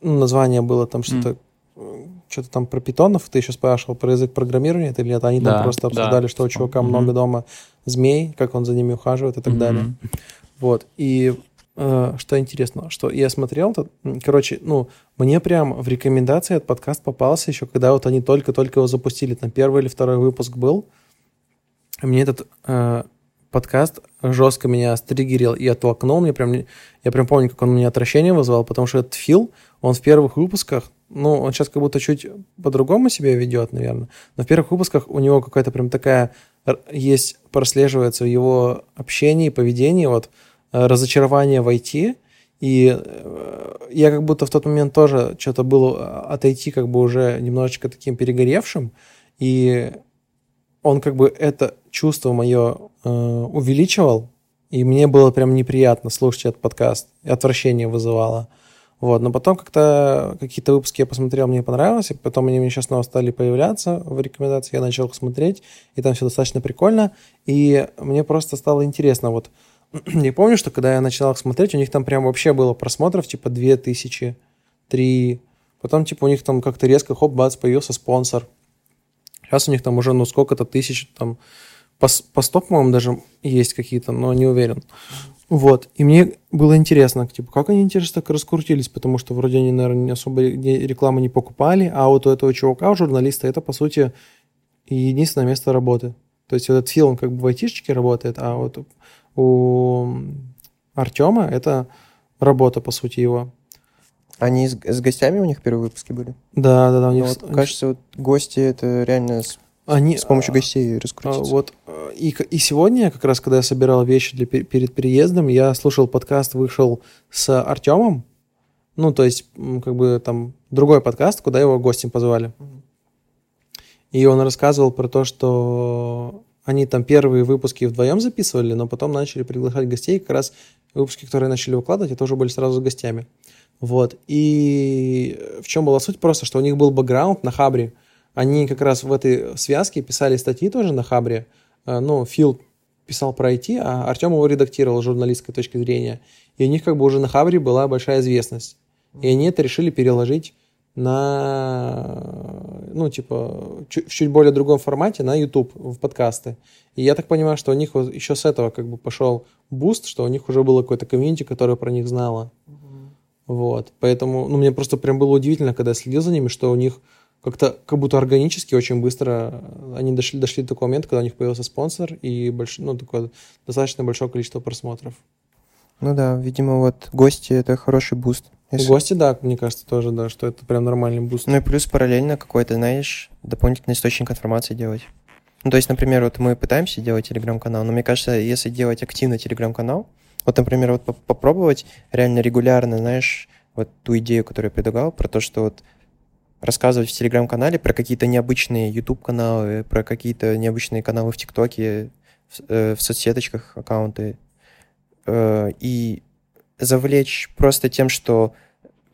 Ну, название было там что-то mm что-то там про питонов, ты еще спрашивал про язык программирования это или нет, они да, там просто обсуждали, да, что у чувака mm-hmm. много дома змей, как он за ними ухаживает и так mm-hmm. далее. Вот, и э, что интересно, что я смотрел, то, короче, ну, мне прям в рекомендации этот подкаст попался еще, когда вот они только-только его запустили, там первый или второй выпуск был, мне этот э, подкаст жестко меня стригерил и оттолкнул. Мне прям, я прям помню, как он меня отвращение вызвал, потому что этот Фил, он в первых выпусках, ну, он сейчас как будто чуть по-другому себя ведет, наверное, но в первых выпусках у него какая-то прям такая есть, прослеживается в его общении, поведении, вот, э, разочарование в IT, и э, я как будто в тот момент тоже что-то был от IT как бы уже немножечко таким перегоревшим, и он как бы это чувство мое э, увеличивал, и мне было прям неприятно слушать этот подкаст, отвращение вызывало. Вот, но потом как-то какие-то выпуски я посмотрел, мне понравилось, и потом они мне сейчас снова стали появляться в рекомендации, я начал их смотреть, и там все достаточно прикольно, и мне просто стало интересно, вот, я помню, что когда я начинал их смотреть, у них там прям вообще было просмотров, типа, 2000, 3, потом, типа, у них там как-то резко, хоп, бац, появился спонсор, Сейчас у них там уже, ну, сколько-то тысяч, там, по, по 100, по-моему, даже есть какие-то, но не уверен. Вот, и мне было интересно, типа, как они, интересно, так раскрутились, потому что вроде они, наверное, не особо рекламы не покупали, а вот у этого чувака, у журналиста, это, по сути, единственное место работы. То есть этот Фил, он как бы в айтишечке работает, а вот у Артема это работа, по сути, его. Они с, с гостями у них первые выпуски были? Да, да, да. У них... вот, кажется, вот гости это реально они, с помощью гостей раскрутиться. Вот и, и сегодня, как раз когда я собирал вещи для, перед переездом, я слушал подкаст, вышел с Артемом. Ну, то есть, как бы там другой подкаст, куда его гостем позвали. И он рассказывал про то, что они там первые выпуски вдвоем записывали, но потом начали приглашать гостей. Как раз выпуски, которые начали выкладывать, это уже были сразу с гостями. Вот. И в чем была суть? Просто, что у них был бэкграунд на Хабре. Они как раз в этой связке писали статьи тоже на Хабре. Э, ну, Фил писал про IT, а Артем его редактировал с журналистской точки зрения. И у них как бы уже на Хабре была большая известность. И они это решили переложить на, ну, типа, чуть, в чуть более другом формате на YouTube, в подкасты. И я так понимаю, что у них вот еще с этого как бы пошел буст, что у них уже было какое-то комьюнити, которое про них знало. Вот. Поэтому, ну, мне просто прям было удивительно, когда я следил за ними, что у них как-то как будто органически очень быстро они дошли, дошли до такого момента, когда у них появился спонсор и больш, ну, такое достаточно большое количество просмотров. Ну да, видимо, вот гости — это хороший буст. Если... Гости, да, мне кажется, тоже, да, что это прям нормальный буст. Ну и плюс параллельно какой-то, знаешь, дополнительный источник информации делать. Ну, то есть, например, вот мы пытаемся делать телеграм-канал, но мне кажется, если делать активно телеграм-канал, вот, например, вот попробовать реально регулярно, знаешь, вот ту идею, которую я предлагал, про то, что вот рассказывать в Телеграм-канале про какие-то необычные YouTube-каналы, про какие-то необычные каналы в ТикТоке, в, э, в соцсеточках аккаунты. Э, и завлечь просто тем, что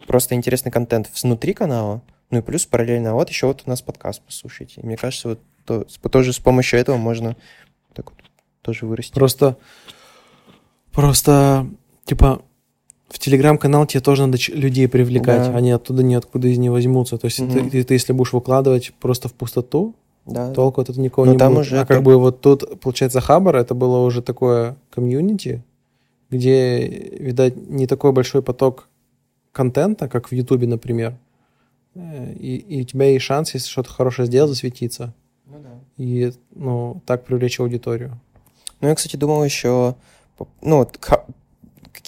просто интересный контент внутри канала, ну и плюс параллельно, вот еще вот у нас подкаст, послушайте. мне кажется, вот то, тоже с помощью этого можно так вот тоже вырасти. Просто, просто, типа, в телеграм-канал тебе тоже надо людей привлекать, да. они оттуда ниоткуда из не возьмутся. То есть угу. ты, ты, ты, если будешь выкладывать просто в пустоту, да. толку от этого никого Но не там будет. Уже а как бы вот тут, получается, Хабар, это было уже такое комьюнити, где, видать, не такой большой поток контента, как в Ютубе, например. Э, и, и у тебя есть шанс, если что-то хорошее сделать, засветиться. Ну да. И, ну, так привлечь аудиторию. Ну, я, кстати, думал еще, ну, вот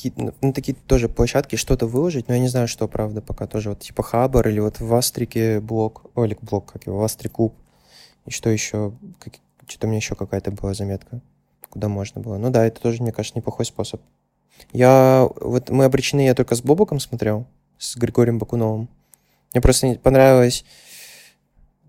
какие-то, на такие тоже площадки что-то выложить, но я не знаю, что, правда, пока тоже, вот типа Хабар или вот в Астрике блог, Олик блог, как его, в Астре клуб, и что еще, как, что-то у меня еще какая-то была заметка, куда можно было. Ну да, это тоже, мне кажется, неплохой способ. Я, вот мы обречены, я только с Бобоком смотрел, с Григорием Бакуновым. Мне просто понравилось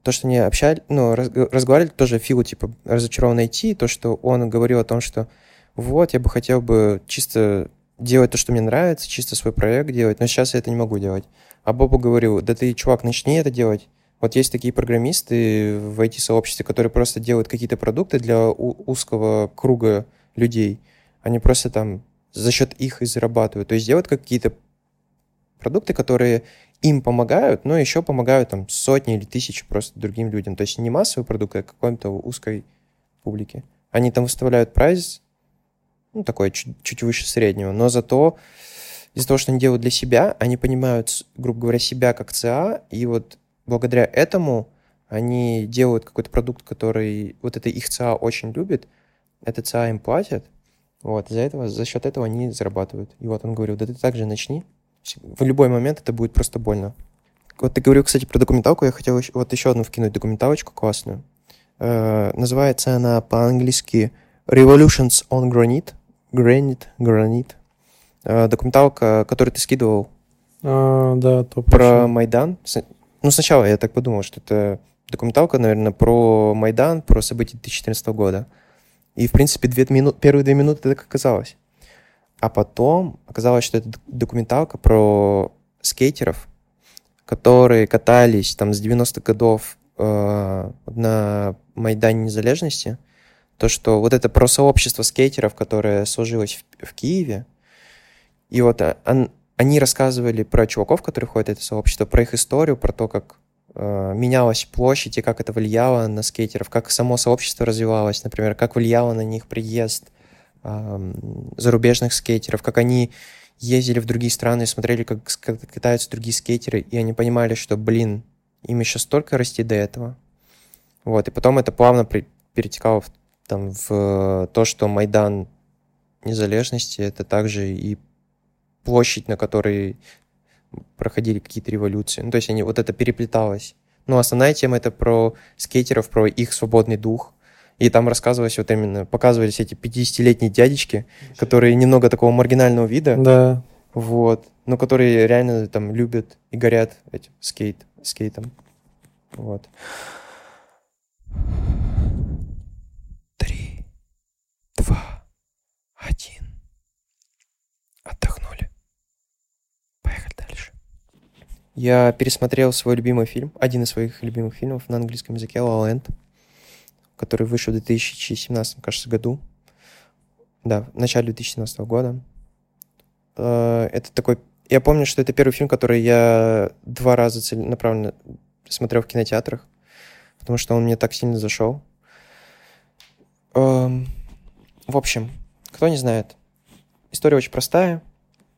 то, что они общались, ну, разговаривали тоже Филу, типа, разочарованно идти, то, что он говорил о том, что вот, я бы хотел бы чисто делать то, что мне нравится, чисто свой проект делать, но сейчас я это не могу делать. А Бобу говорю, да ты, чувак, начни это делать. Вот есть такие программисты в IT-сообществе, которые просто делают какие-то продукты для узкого круга людей. Они просто там за счет их и зарабатывают. То есть делают какие-то продукты, которые им помогают, но еще помогают там сотни или тысячи просто другим людям. То есть не массовые продукты, а какой-то узкой публике. Они там выставляют прайс, ну, такой чуть, чуть выше среднего, но зато из-за того, что они делают для себя, они понимают, грубо говоря, себя как ЦА, и вот благодаря этому они делают какой-то продукт, который вот это их ЦА очень любит, это ЦА им платят, вот, из-за этого, за счет этого они зарабатывают. И вот он говорил, да ты также начни, в любой момент это будет просто больно. Вот ты говорил, кстати, про документалку, я хотел еще, вот еще одну вкинуть документалочку классную. Э, называется она по-английски Revolutions on Granite, Granite, Granite. Э, документалка, которую ты скидывал. А, да, то Про Майдан. Ну, сначала я так подумал, что это документалка, наверное, про Майдан, про события 2014 года. И, в принципе, две минут, первые две минуты так оказалось. А потом оказалось, что это документалка про скейтеров, которые катались там с 90-х годов э, на Майдане Незалежности – то, что вот это про сообщество скейтеров, которое сложилось в, в Киеве, и вот он, они рассказывали про чуваков, которые входят в это сообщество, про их историю, про то, как э, менялась площадь и как это влияло на скейтеров, как само сообщество развивалось, например, как влияло на них приезд э, зарубежных скейтеров, как они ездили в другие страны и смотрели, как, как катаются другие скейтеры, и они понимали, что, блин, им еще столько расти до этого. Вот, и потом это плавно при, перетекало в там, в то, что Майдан незалежности — это также и площадь, на которой проходили какие-то революции. Ну, то есть они, вот это переплеталось. Ну, основная тема — это про скейтеров, про их свободный дух. И там рассказывалось вот именно, показывались эти 50-летние дядечки, которые немного такого маргинального вида. Да. Вот. Но которые реально там любят и горят этим скейт, скейтом. Вот. два, один. Отдохнули. Поехали дальше. Я пересмотрел свой любимый фильм, один из своих любимых фильмов на английском языке «La Land», который вышел в 2017, кажется, году. Да, в начале 2017 года. Э, это такой... Я помню, что это первый фильм, который я два раза целенаправленно смотрел в кинотеатрах, потому что он мне так сильно зашел. Эм, в общем, кто не знает, история очень простая.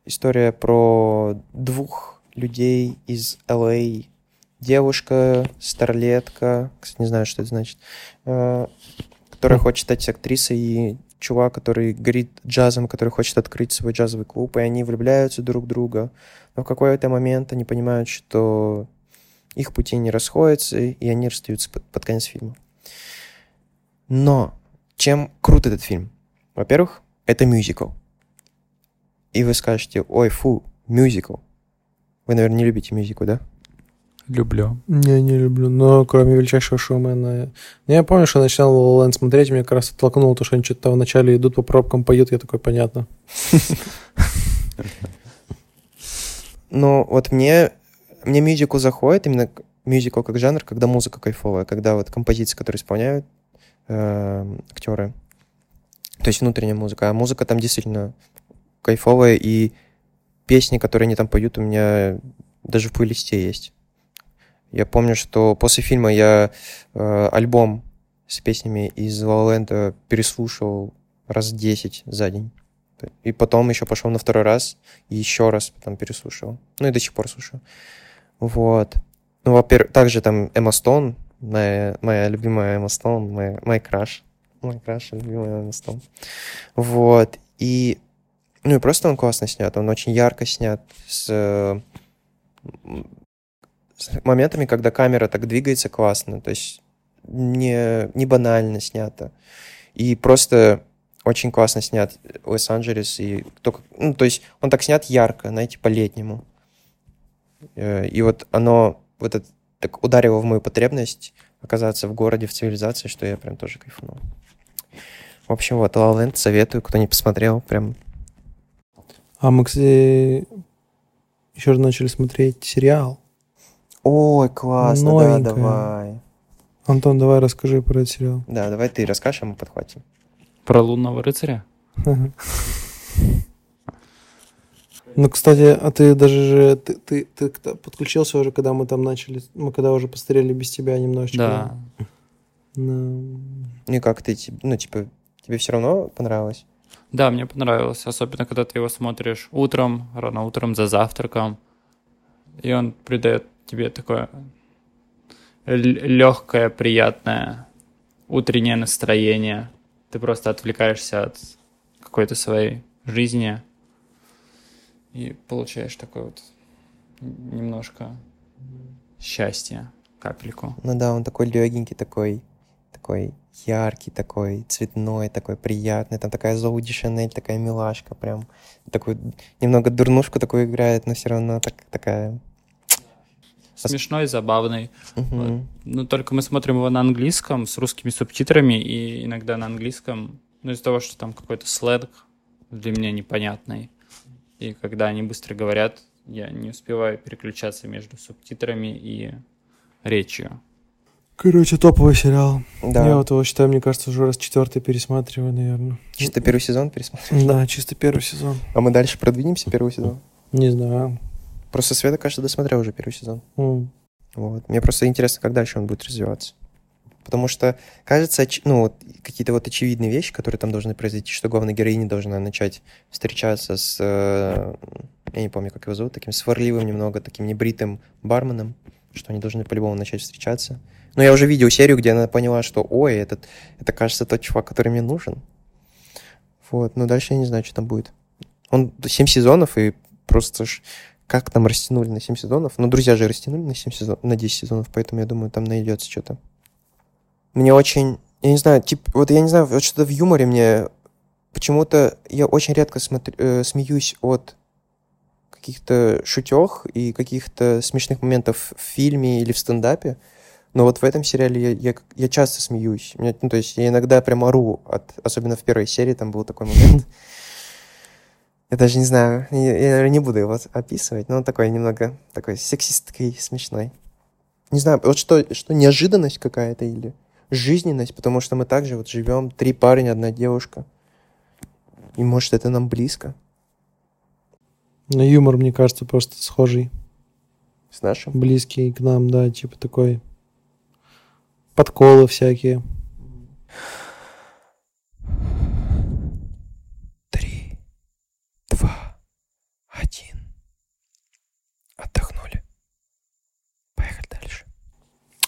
История про двух людей из Л.А. Девушка, старлетка, кстати, не знаю, что это значит, э, которая хочет стать актрисой, и чувак, который горит джазом, который хочет открыть свой джазовый клуб, и они влюбляются друг в друга. Но в какой-то момент они понимают, что их пути не расходятся, и они расстаются под, под конец фильма. Но чем крут этот фильм? Во-первых, это мюзикл. И вы скажете, ой, фу, мюзикл. Вы, наверное, не любите мюзикл, да? Люблю. Не, не люблю. Но кроме величайшего шоумена... Ну, я помню, что я начинал La La смотреть, меня как раз оттолкнуло то, что они что-то вначале идут по пробкам, поют, я такой, понятно. Ну, вот мне, мне мюзикл заходит, именно мюзикл как жанр, когда музыка кайфовая, когда вот композиции, которые исполняют э, актеры, то есть внутренняя музыка, а музыка там действительно кайфовая, и песни, которые они там поют, у меня даже в плейлисте есть. Я помню, что после фильма я э, альбом с песнями из La La переслушал раз 10 за день. И потом еще пошел на второй раз, и еще раз потом переслушал. Ну и до сих пор слушаю. Вот. Ну, во-первых, также там Эмма Стоун, моя, моя любимая Эмма Стоун, моя, мой краш. Краш, любимая Эмма Стоун. Вот. И, ну и просто он классно снят, он очень ярко снят, с, с моментами, когда камера так двигается классно, то есть не, не банально снято. И просто очень классно снят Лос-Анджелес. И только, ну, то есть он так снят ярко, знаете, по-летнему. Э, и вот оно вот это так ударило в мою потребность оказаться в городе, в цивилизации, что я прям тоже кайфанул. В общем, вот, La La советую, кто не посмотрел, прям... А мы, кстати, еще начали смотреть сериал. Ой, классно, да, давай. Антон, давай расскажи про этот сериал. Да, давай ты расскажешь, а мы подхватим. Про лунного рыцаря? Ну, кстати, а ты даже же ты, ты, ты подключился уже, когда мы там начали, мы когда уже посмотрели без тебя немножечко. Да. Ну, и как ты, ну, типа, тебе все равно понравилось? Да, мне понравилось, особенно когда ты его смотришь утром, рано утром за завтраком, и он придает тебе такое легкое, приятное утреннее настроение. Ты просто отвлекаешься от какой-то своей жизни и получаешь такое вот немножко счастья, капельку. Ну да, он такой легенький, такой, такой яркий, такой цветной, такой приятный. Там такая Зоуди Шанель, такая милашка, прям такой немного дурнушку такую играет, но все равно так, такая смешной, забавный. Угу. Ну, только мы смотрим его на английском с русскими субтитрами, и иногда на английском, ну, из-за того, что там какой-то сленг для меня непонятный. И когда они быстро говорят, я не успеваю переключаться между субтитрами и речью. Короче, топовый сериал. Да. Я вот его считаю, мне кажется, уже раз четвертый пересматриваю, наверное. Чисто первый сезон пересматриваешь? Да, чисто первый сезон. А мы дальше продвинемся первый сезон? Не знаю. Просто Света, кажется, досмотрел уже первый сезон. Mm. Вот. Мне просто интересно, как дальше он будет развиваться. Потому что, кажется, ну, вот, какие-то вот очевидные вещи, которые там должны произойти, что главная героиня должна начать встречаться с... Э, я не помню, как его зовут, таким сварливым немного, таким небритым барменом, что они должны по-любому начать встречаться. Но я уже видел серию, где она поняла, что, ой, этот, это, кажется, тот чувак, который мне нужен. Вот, но дальше я не знаю, что там будет. Он 7 сезонов, и просто как там растянули на 7 сезонов. Ну, друзья же растянули на 7 сезонов, на 10 сезонов, поэтому я думаю, там найдется что-то. Мне очень, я не знаю, типа, вот я не знаю, вот что-то в юморе мне почему-то я очень редко смотрю, э, смеюсь от каких-то шутех и каких-то смешных моментов в фильме или в стендапе. Но вот в этом сериале я, я, я часто смеюсь. Меня, ну, то есть я иногда прям ору, от, особенно в первой серии там был такой момент. Я даже не знаю, я, я наверное, не буду его описывать, но он такой немного такой сексистский, смешной. Не знаю, вот что, что неожиданность какая-то или жизненность, потому что мы также вот живем, три парня, одна девушка. И может это нам близко. Но юмор, мне кажется, просто схожий. С нашим? Близкий к нам, да, типа такой подколы всякие.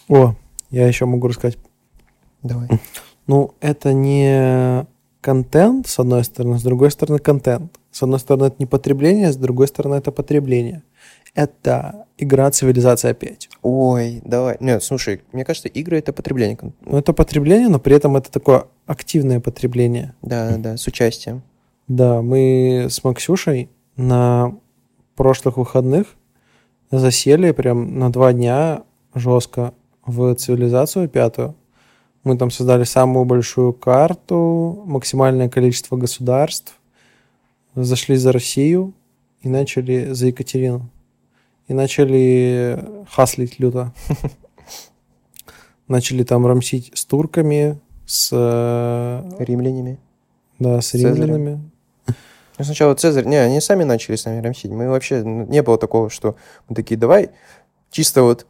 О, я еще могу рассказать. Давай. Ну, это не контент, с одной стороны, с другой стороны, контент. С одной стороны, это не потребление, с другой стороны, это потребление. Это игра «Цивилизация 5». Ой, давай. Нет, слушай, мне кажется, игры — это потребление. Ну, это потребление, но при этом это такое активное потребление. Да, да, да, с участием. Да, мы с Максюшей на прошлых выходных засели прям на два дня жестко в цивилизацию пятую. Мы там создали самую большую карту, максимальное количество государств, зашли за Россию, и начали за Екатерину. И начали хаслить люто. Начали там рамсить с турками, с... э, Римлянами. Да, с римлянами. Ну, сначала Цезарь... Не, они сами начали с нами рамсить. Мы вообще... Не было такого, что мы такие, давай чисто вот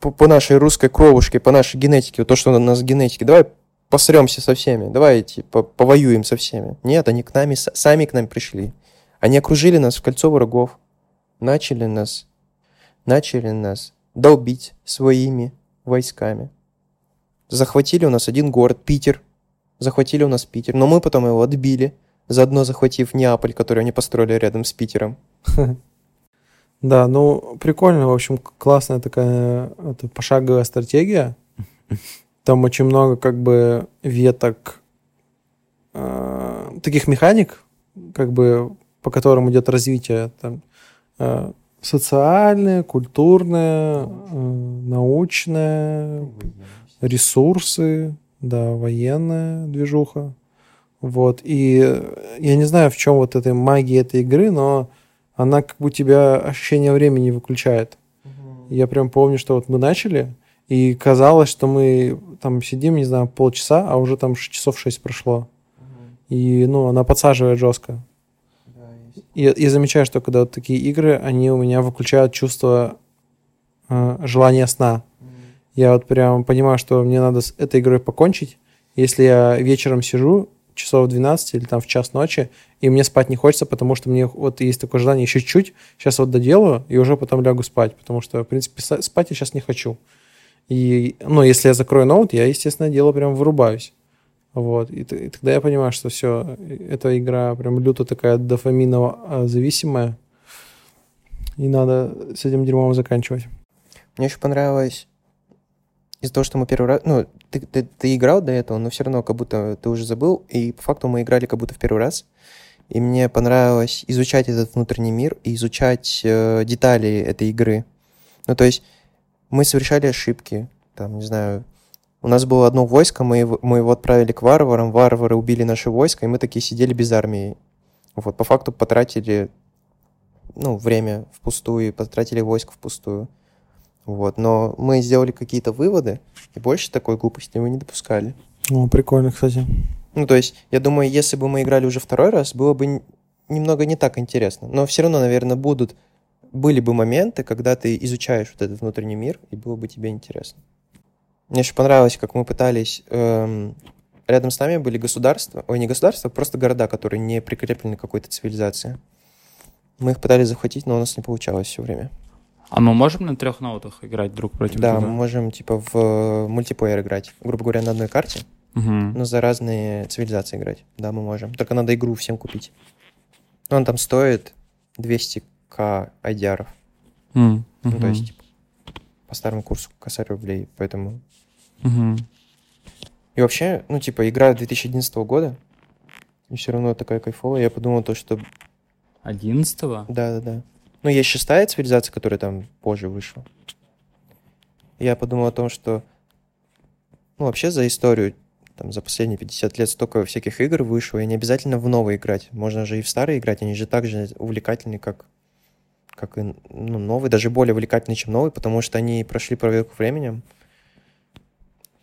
по, по нашей русской кровушке, по нашей генетике, вот то, что у нас в генетике, давай посремся со всеми, давай типа повоюем со всеми. Нет, они к нами, сами к нам пришли. Они окружили нас в кольцо врагов, начали нас, начали нас долбить своими войсками. Захватили у нас один город, Питер. Захватили у нас Питер, но мы потом его отбили, заодно захватив Неаполь, который они построили рядом с Питером. Да, ну, прикольно, в общем, классная такая это, пошаговая стратегия. Там очень много как бы веток, э, таких механик, как бы по которым идет развитие там, э, социальное, культурное, э, научное, ресурсы, да, военная движуха. Вот. И я не знаю, в чем вот эта магия этой игры, но она как бы у тебя ощущение времени выключает. Я прям помню, что вот мы начали, и казалось, что мы там сидим, не знаю, полчаса, а уже там часов шесть прошло. И, ну, она подсаживает жестко. И я, я замечаю, что когда вот такие игры, они у меня выключают чувство э, желания сна. Я вот прям понимаю, что мне надо с этой игрой покончить. Если я вечером сижу, часов в 12 или там в час ночи, и мне спать не хочется, потому что мне вот есть такое желание еще чуть-чуть, сейчас вот доделаю, и уже потом лягу спать, потому что, в принципе, спать я сейчас не хочу. И, ну, если я закрою ноут, я, естественно, дело прям вырубаюсь. Вот. И, и тогда я понимаю, что все, эта игра прям люто такая дофаминово а, зависимая, и надо с этим дерьмом заканчивать. Мне еще понравилось из-за того, что мы первый раз... Ну, ты, ты, ты играл до этого, но все равно как будто ты уже забыл, и по факту мы играли как будто в первый раз. И мне понравилось изучать этот внутренний мир и изучать э, детали этой игры. Ну, то есть мы совершали ошибки, там, не знаю, у нас было одно войско, мы его, мы его отправили к варварам, варвары убили наше войско, и мы такие сидели без армии. Вот, по факту потратили, ну, время впустую, потратили войско впустую. Вот, но мы сделали какие-то выводы, и больше такой глупости мы не допускали. О, прикольно, кстати. Ну, то есть, я думаю, если бы мы играли уже второй раз, было бы немного не так интересно. Но все равно, наверное, будут, были бы моменты, когда ты изучаешь вот этот внутренний мир, и было бы тебе интересно. Мне еще понравилось, как мы пытались... эм, рядом с нами были государства, ой, не государства, а просто города, которые не прикреплены к какой-то цивилизации. Мы их пытались захватить, но у нас не получалось все время. А мы можем на трех ноутах играть друг против Да, друга? мы можем, типа, в мультиплеер играть. Грубо говоря, на одной карте, Мгм. но за разные цивилизации играть. Да, мы можем. Только надо игру всем купить. Он там стоит 200к айдиаров. М, Ну, то есть, типа, по старому курсу косарь рублей. Поэтому... Мгм. И вообще, ну, типа, игра 2011 года, и все равно такая кайфовая. Я подумал то, что... Одиннадцатого? Да-да-да. Ну, есть шестая цивилизация, которая там позже вышла. Я подумал о том, что... Ну, вообще за историю, там, за последние 50 лет столько всяких игр вышло, и не обязательно в новые играть. Можно же и в старые играть, они же так же увлекательны, как, как и ну, новые, даже более увлекательны, чем новые, потому что они прошли проверку временем.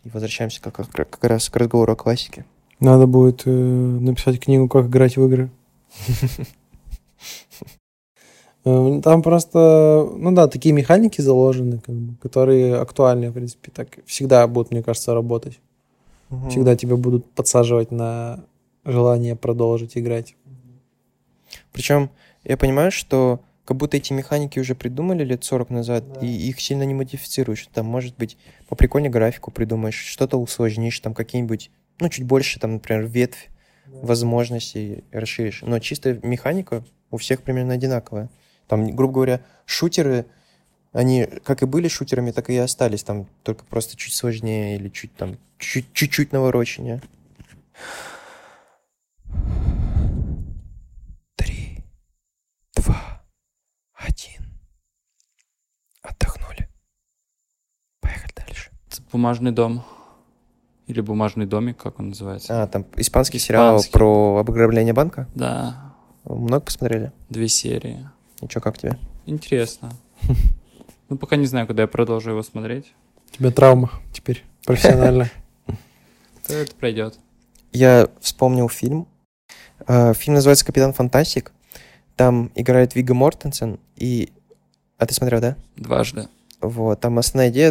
И возвращаемся как, как, как раз к разговору о классике. Надо будет э, написать книгу «Как играть в игры». Э, Там просто, ну да, такие механики заложены, как бы, которые актуальны, в принципе, так всегда будут, мне кажется, работать. Всегда тебя будут подсаживать на желание продолжить играть. Причем я понимаю, что как будто эти механики уже придумали лет 40 назад, Да. и их сильно не модифицируешь. Там, может быть, по прикольной графику придумаешь, что-то усложнишь, там какие-нибудь, ну, чуть больше, там, например, ветвь возможностей расширишь. Но чисто механика у всех примерно одинаковая. Там, грубо говоря, шутеры, они как и были шутерами, так и остались. Там только просто чуть сложнее или чуть там чуть- чуть-чуть навороченнее. Три, два, один. Отдохнули. Поехали дальше. Это Бумажный дом. Или бумажный домик, как он называется. А, там испанский сериал Испанский. про обограбление банка? Да. Много посмотрели? Две серии. И что, как тебе? Интересно. Ну, пока не знаю, когда я продолжу его смотреть. У тебя травма теперь профессиональная. То это пройдет. Я вспомнил фильм. А, Фильм называется «Капитан Фантастик». Там играет Вига Мортенсен и... А ты смотрел, да? Дважды. Вот, там основная идея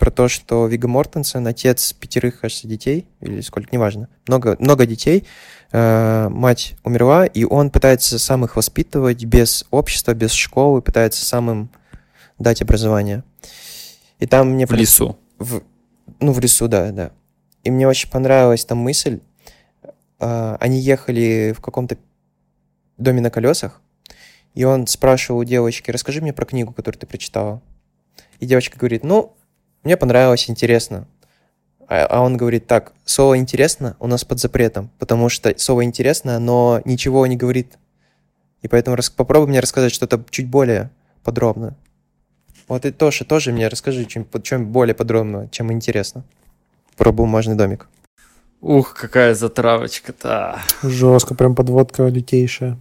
про то, что Вига Мортенсен отец пятерых, кажется, детей, или сколько, неважно, много, много детей, Э, мать умерла, и он пытается сам их воспитывать без общества, без школы, пытается сам им дать образование. И там мне... В лесу. в- ну, в лесу, да, да. И мне очень понравилась там мысль. А, Они ехали в каком-то доме на колесах, и он спрашивал у девочки, расскажи мне про книгу, которую ты прочитала. И девочка говорит, ну, мне понравилось, интересно. А а он говорит, так, слово «интересно» у нас под запретом, потому что слово «интересно», но ничего не говорит. И поэтому рас- попробуй мне рассказать что-то чуть более подробно. Вот и Тоша, тоже мне расскажи чем, чем более подробно, чем интересно. Про бумажный домик. Ух, какая затравочка-то. Жестко, прям подводка лютейшая.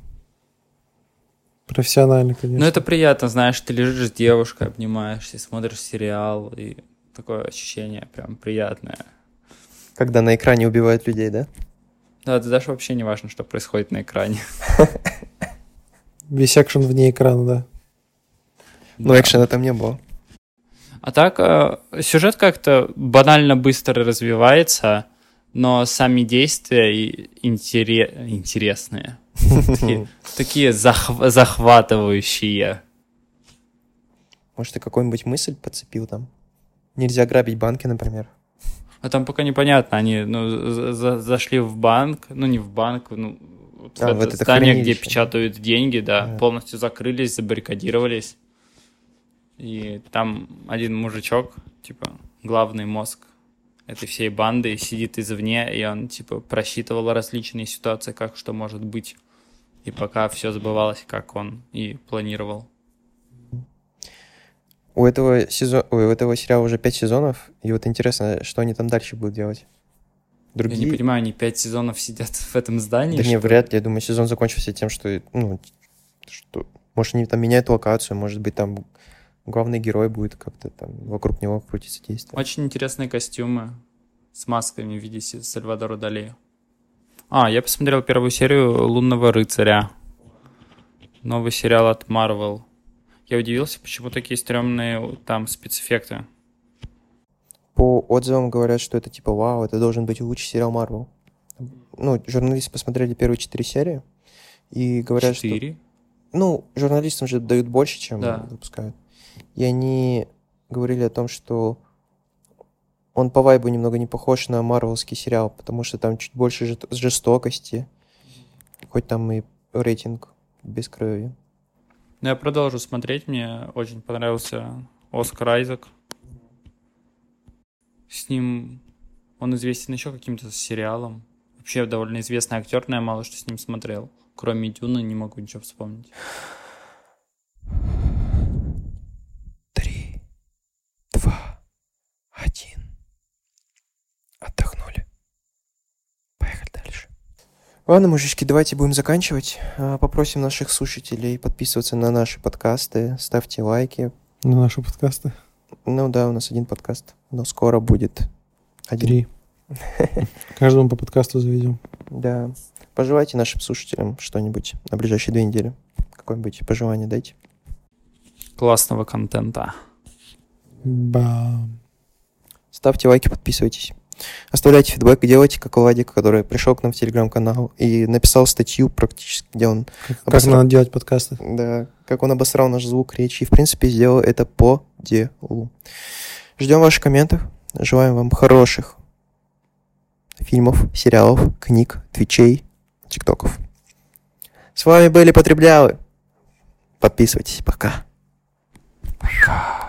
Профессионально, Ну, конечно. это приятно, знаешь, ты лежишь с девушкой, обнимаешься, смотришь сериал, и такое ощущение прям приятное. Когда на экране убивают людей, да? Да, это даже вообще не важно, что происходит на экране. Весь экшен вне экрана, да. Но Да. экшена там не было. А так, э, сюжет как-то банально быстро развивается, но сами действия интересные. Такие, такие захв- захватывающие. Может, ты какую-нибудь мысль подцепил там? Нельзя грабить банки, например. А там пока непонятно, они ну, за- за- зашли в банк, ну не в банк, ну А, вот это это здание, где печатают деньги, да, Да. полностью закрылись, забаррикадировались. И там один мужичок, типа главный мозг этой всей банды, сидит извне, и он типа просчитывал различные ситуации, как что может быть. И пока все сбывалось, как он и планировал. У этого, сезона, у этого сериала уже пять сезонов, и вот интересно, что они там дальше будут делать. Я Другие... не понимаю, они пять сезонов сидят в этом здании. Да не, что ли? вряд ли. Я думаю, сезон закончился тем, что, ну, что... Может, они там меняют локацию, может быть, там главный герой будет как-то там вокруг него крутиться действие. Очень интересные костюмы с масками в виде Сальвадора Дали. А, я посмотрел первую серию «Лунного рыцаря». Новый сериал от Marvel. Я удивился, почему такие стрёмные там спецэффекты. По отзывам говорят, что это типа, вау, это должен быть лучший сериал Марвел. Ну, журналисты посмотрели первые четыре серии и говорят, что... Четыре? Ну, журналистам же дают больше, чем Да. выпускают. И они говорили о том, что он по вайбу немного не похож на марвелский сериал, потому что там чуть больше жест- жестокости, хоть там и рейтинг без крови. Но я продолжу смотреть, мне очень понравился Оскар Айзек. С ним он известен еще каким-то сериалом. Вообще довольно известный актер, но я мало что с ним смотрел. Кроме Дюна не могу ничего вспомнить. Три, два, один. Отдохнули. Поехали дальше. Ладно, мужички, давайте будем заканчивать. А, Попросим наших слушателей подписываться на наши подкасты, ставьте лайки. На наши подкасты. Ну да, у нас один подкаст, но скоро будет один. Три. Каждому по подкасту заведем. Да. Пожелайте нашим слушателям что-нибудь на ближайшие две недели. Какое-нибудь пожелание дайте. Классного контента. Бам. Ставьте лайки, подписывайтесь. Оставляйте фидбэк, делайте как Владик, который пришел к нам в телеграм-канал и написал статью практически, где он, Как Обосра- надо делать подкасты. да, как он обосрал наш звук речи и, в принципе, сделал это по делу. Ждем ваших комментов. Желаем вам хороших фильмов, сериалов, книг, твичей, тиктоков. С вами были Потреблялы. Подписывайтесь. Пока. Пока.